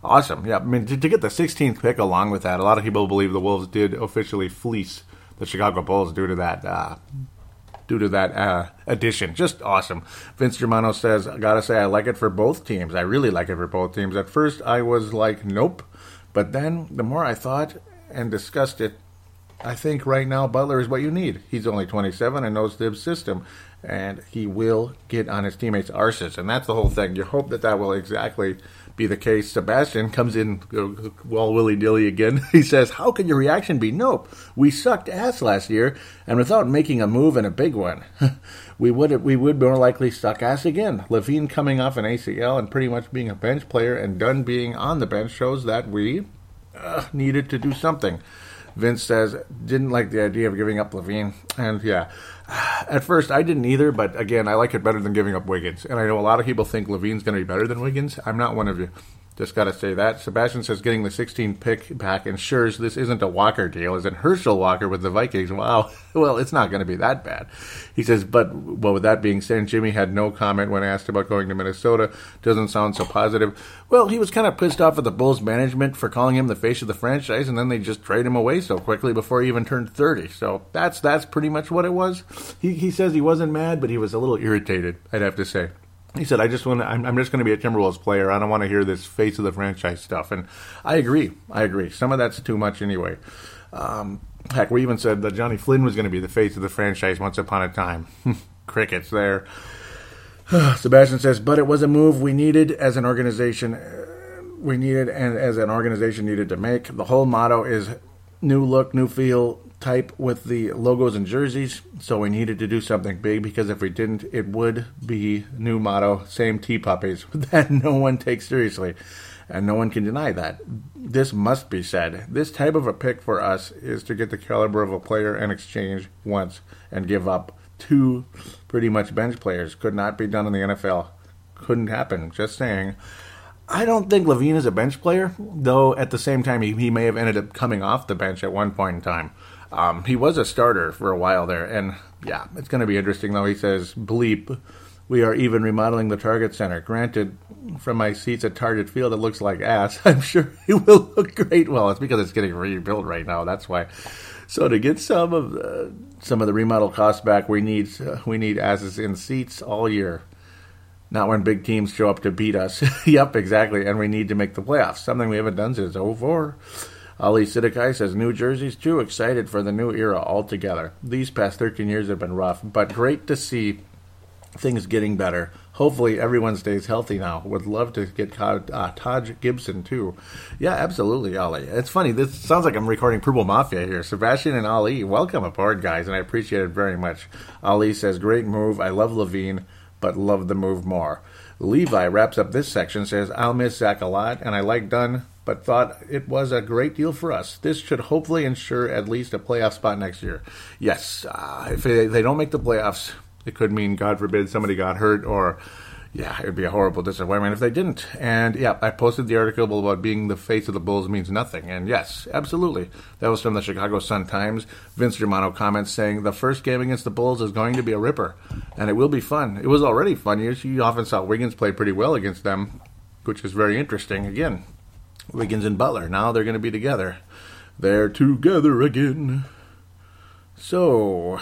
A: Awesome. Yeah, I mean, to, to, get the 16th pick along with that, a lot of people believe the Wolves did officially fleece the Chicago Bulls due to that uh, due to that uh, addition. Just awesome. Vince Germano says, I gotta say, I like it for both teams. I really like it for both teams. At first, I was like, nope. But then, the more I thought and discussed it, I think right now Butler is what you need. He's only 27 and knows the system, and he will get on his teammates' arses. And that's the whole thing. You hope that that will exactly be the case. Sebastian comes in well willy nilly again. He says, How can your reaction be nope? We sucked ass last year, and without making a move and a big one, we would we would more likely suck ass again. LaVine coming off an ACL and pretty much being a bench player, and Dunn being on the bench shows that we uh, needed to do something. Vince says, didn't like the idea of giving up LaVine. And yeah, at first I didn't either, but again, I like it better than giving up Wiggins. And I know a lot of people think LaVine's going to be better than Wiggins. I'm not one of you. Just got to say that. Sebastian says getting the 16 pick back ensures this isn't a Walker deal. Is it Herschel Walker with the Vikings? Wow. Well, it's not going to be that bad. He says, but well, with that being said, Jimmy had no comment when asked about going to Minnesota. Doesn't sound so positive. Well, he was kind of pissed off at the Bulls management for calling him the face of the franchise, and then they just trade him away so quickly before he even turned 30. So that's that's pretty much what it was. He he says he wasn't mad, but he was a little irritated. I'd have to say he said, "I just want. I'm, I'm just going to be a Timberwolves player. I don't want to hear this face of the franchise stuff." And I agree. I agree. Some of that's too much anyway. Um, heck, we even said that Jonny Flynn was going to be the face of the franchise once upon a time. Crickets there. Sebastian says, "But it was a move we needed as an organization. We needed and as an organization needed to make. The whole motto is." New look, new feel, type with the logos and jerseys, so we needed to do something big because if we didn't, it would be new motto, same tea puppies that no one takes seriously, and no one can deny that. This must be said. This type of a pick for us is to get the caliber of a player and exchange once and give up two pretty much bench players. Could not be done in the NFL. Couldn't happen. Just saying. I don't think LaVine is a bench player, though at the same time, he, he may have ended up coming off the bench at one point in time. Um, he was a starter for a while there, and yeah, it's going to be interesting, though. He says, bleep, we are even remodeling the Target Center. Granted, from my seats at Target Field, it looks like ass. I'm sure it will look great. Well, it's because it's getting rebuilt right now. That's why. So to get some of the, some of the remodel costs back, we need uh, we need asses in seats all year. Not when big teams show up to beat us. yep, exactly. And we need to make the playoffs. Something we haven't done since 04. Ali Sidikai says New Jersey's too excited for the new era altogether. These past 13 years have been rough, but great to see things getting better. Hopefully, everyone stays healthy now. Would love to get uh, Taj Gibson too. Yeah, absolutely, Ali. It's funny. This sounds like I'm recording Purple Mafia here. Sebastian and Ali, welcome aboard, guys, and I appreciate it very much. Ali says, "Great move. I love LaVine, but love the move more. Levi wraps up this section, says, I'll miss Zach a lot, and I like Dunn, but thought it was a great deal for us. This should hopefully ensure at least a playoff spot next year. Yes, uh, if they, don't make the playoffs, it could mean, God forbid, somebody got hurt or yeah, it would be a horrible disappointment if they didn't. And yeah, I posted the article about being the face of the Bulls means nothing. And yes, absolutely. That was from the Chicago Sun Times. Vince Germano comments saying the first game against the Bulls is going to be a ripper, and it will be fun. It was already fun. You often saw Wiggins play pretty well against them, which is very interesting. Again, Wiggins and Butler. Now they're going to be together. They're together again. So,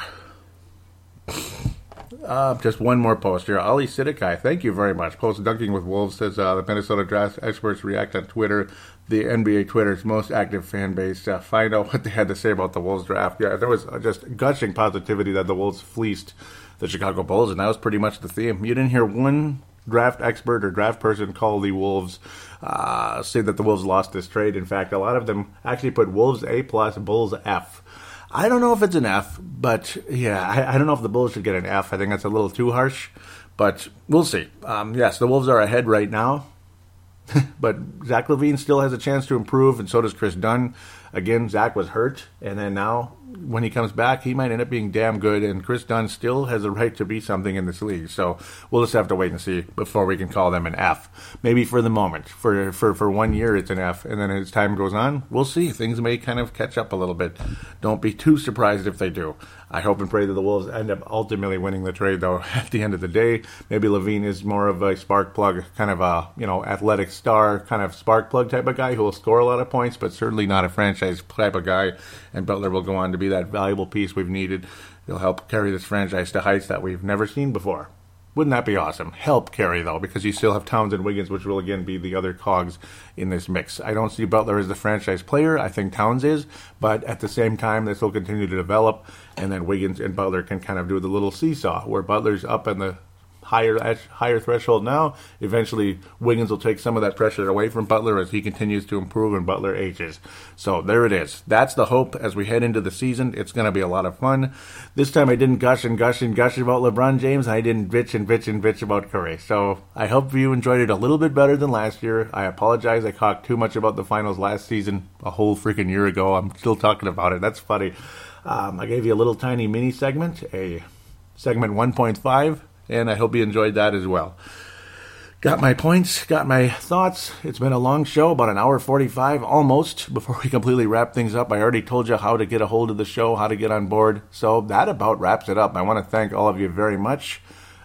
A: uh, just one more post here. Ali Sidikai, thank you very much. Post Dunking with Wolves says uh, the Minnesota Draft experts react on Twitter, the NBA Twitter's most active fan base. Uh, find out what they had to say about the Wolves draft. Yeah, there was just gushing positivity that the Wolves fleeced the Chicago Bulls, and that was pretty much the theme. You didn't hear one draft expert or draft person call the Wolves uh, say that the Wolves lost this trade. In fact, a lot of them actually put Wolves A plus, Bulls F. I don't know if it's an F, but yeah, I, I, don't know if the Bulls should get an F. I think that's a little too harsh, but we'll see. Um, yes, the Wolves are ahead right now, but Zach LaVine still has a chance to improve, and so does Kris Dunn. Again, Zach was hurt, and then now when he comes back, he might end up being damn good. And Kris Dunn still has a right to be something in this league. So we'll just have to wait and see before we can call them an F. Maybe for the moment, for for for one year, it's an F, and then as time goes on, we'll see. Things may kind of catch up a little bit. Don't be too surprised if they do. I hope and pray that the Wolves end up ultimately winning the trade, though. At the end of the day, maybe LaVine is more of a spark plug, kind of a you know athletic star, kind of spark plug type of guy who will score a lot of points, but certainly not a franchise type of guy. And Butler will go on to be that valuable piece we've needed. He'll help carry this franchise to heights that we've never seen before. Wouldn't that be awesome? Help carry though, because you still have Towns and Wiggins, which will again be the other cogs in this mix. I don't see Butler as the franchise player. I think Towns is, but at the same time, this will continue to develop, and then Wiggins and Butler can kind of do the little seesaw where Butler's up in the higher higher threshold now. Eventually, Wiggins will take some of that pressure away from Butler as he continues to improve and Butler ages. So there it is. That's the hope as we head into the season. It's going to be a lot of fun. This time I didn't gush and gush and gush about LeBron James. I didn't bitch and bitch and bitch about Curry. So I hope you enjoyed it a little bit better than last year. I apologize. I talked too much about the finals last season a whole freaking year ago. I'm still talking about it. That's funny. Um, I gave you a little tiny mini segment, a segment 1.5 and I hope you enjoyed that as well. Got my points, got my thoughts. It's been a long show, about an hour 45 almost before we completely wrap things up. I already told you how to get a hold of the show, how to get on board. So that about wraps it up. I want to thank all of you very much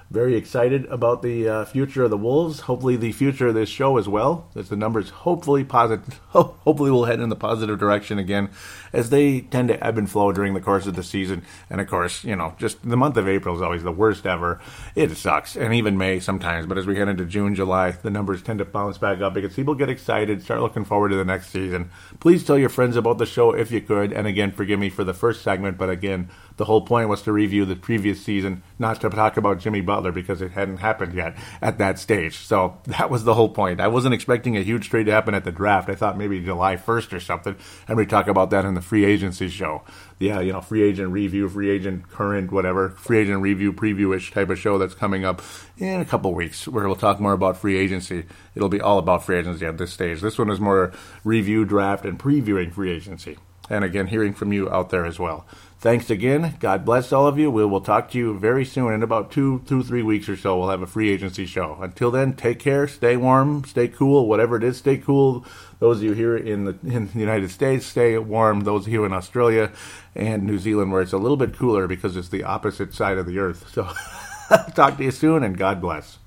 A: very excited about the uh, future of the Wolves. Hopefully, the future of this show as well. As the numbers hopefully positive, hopefully we'll head in the positive direction again, as they tend to ebb and flow during the course of the season. And of course, you know, just the month of April is always the worst ever. It sucks, and even May sometimes. But as we head into June, July, the numbers tend to bounce back up because people get excited, start looking forward to the next season. Please tell your friends about the show if you could. And again, forgive me for the first segment, but again the whole point was to review the previous season, not to talk about Jimmy Butler because it hadn't happened yet at that stage. So that was the whole point. I wasn't expecting a huge trade to happen at the draft. I thought maybe July 1st or something, and we talk about that in the free agency show. Yeah, you know, free agent review, free agent current, whatever, free agent review, preview-ish type of show that's coming up in a couple weeks where we'll talk more about free agency. It'll be all about free agency at this stage. This one is more review, draft, and previewing free agency. And again, hearing from you out there as well. Thanks again. God bless all of you. We will talk to you very soon. In about two, two, three weeks or so, we'll have a free agency show. Until then, take care, stay warm, stay cool, whatever it is, stay cool. Those of you here in the in the United States, stay warm. Those of you in Australia and New Zealand, where it's a little bit cooler because it's the opposite side of the earth. So, talk to you soon, and God bless.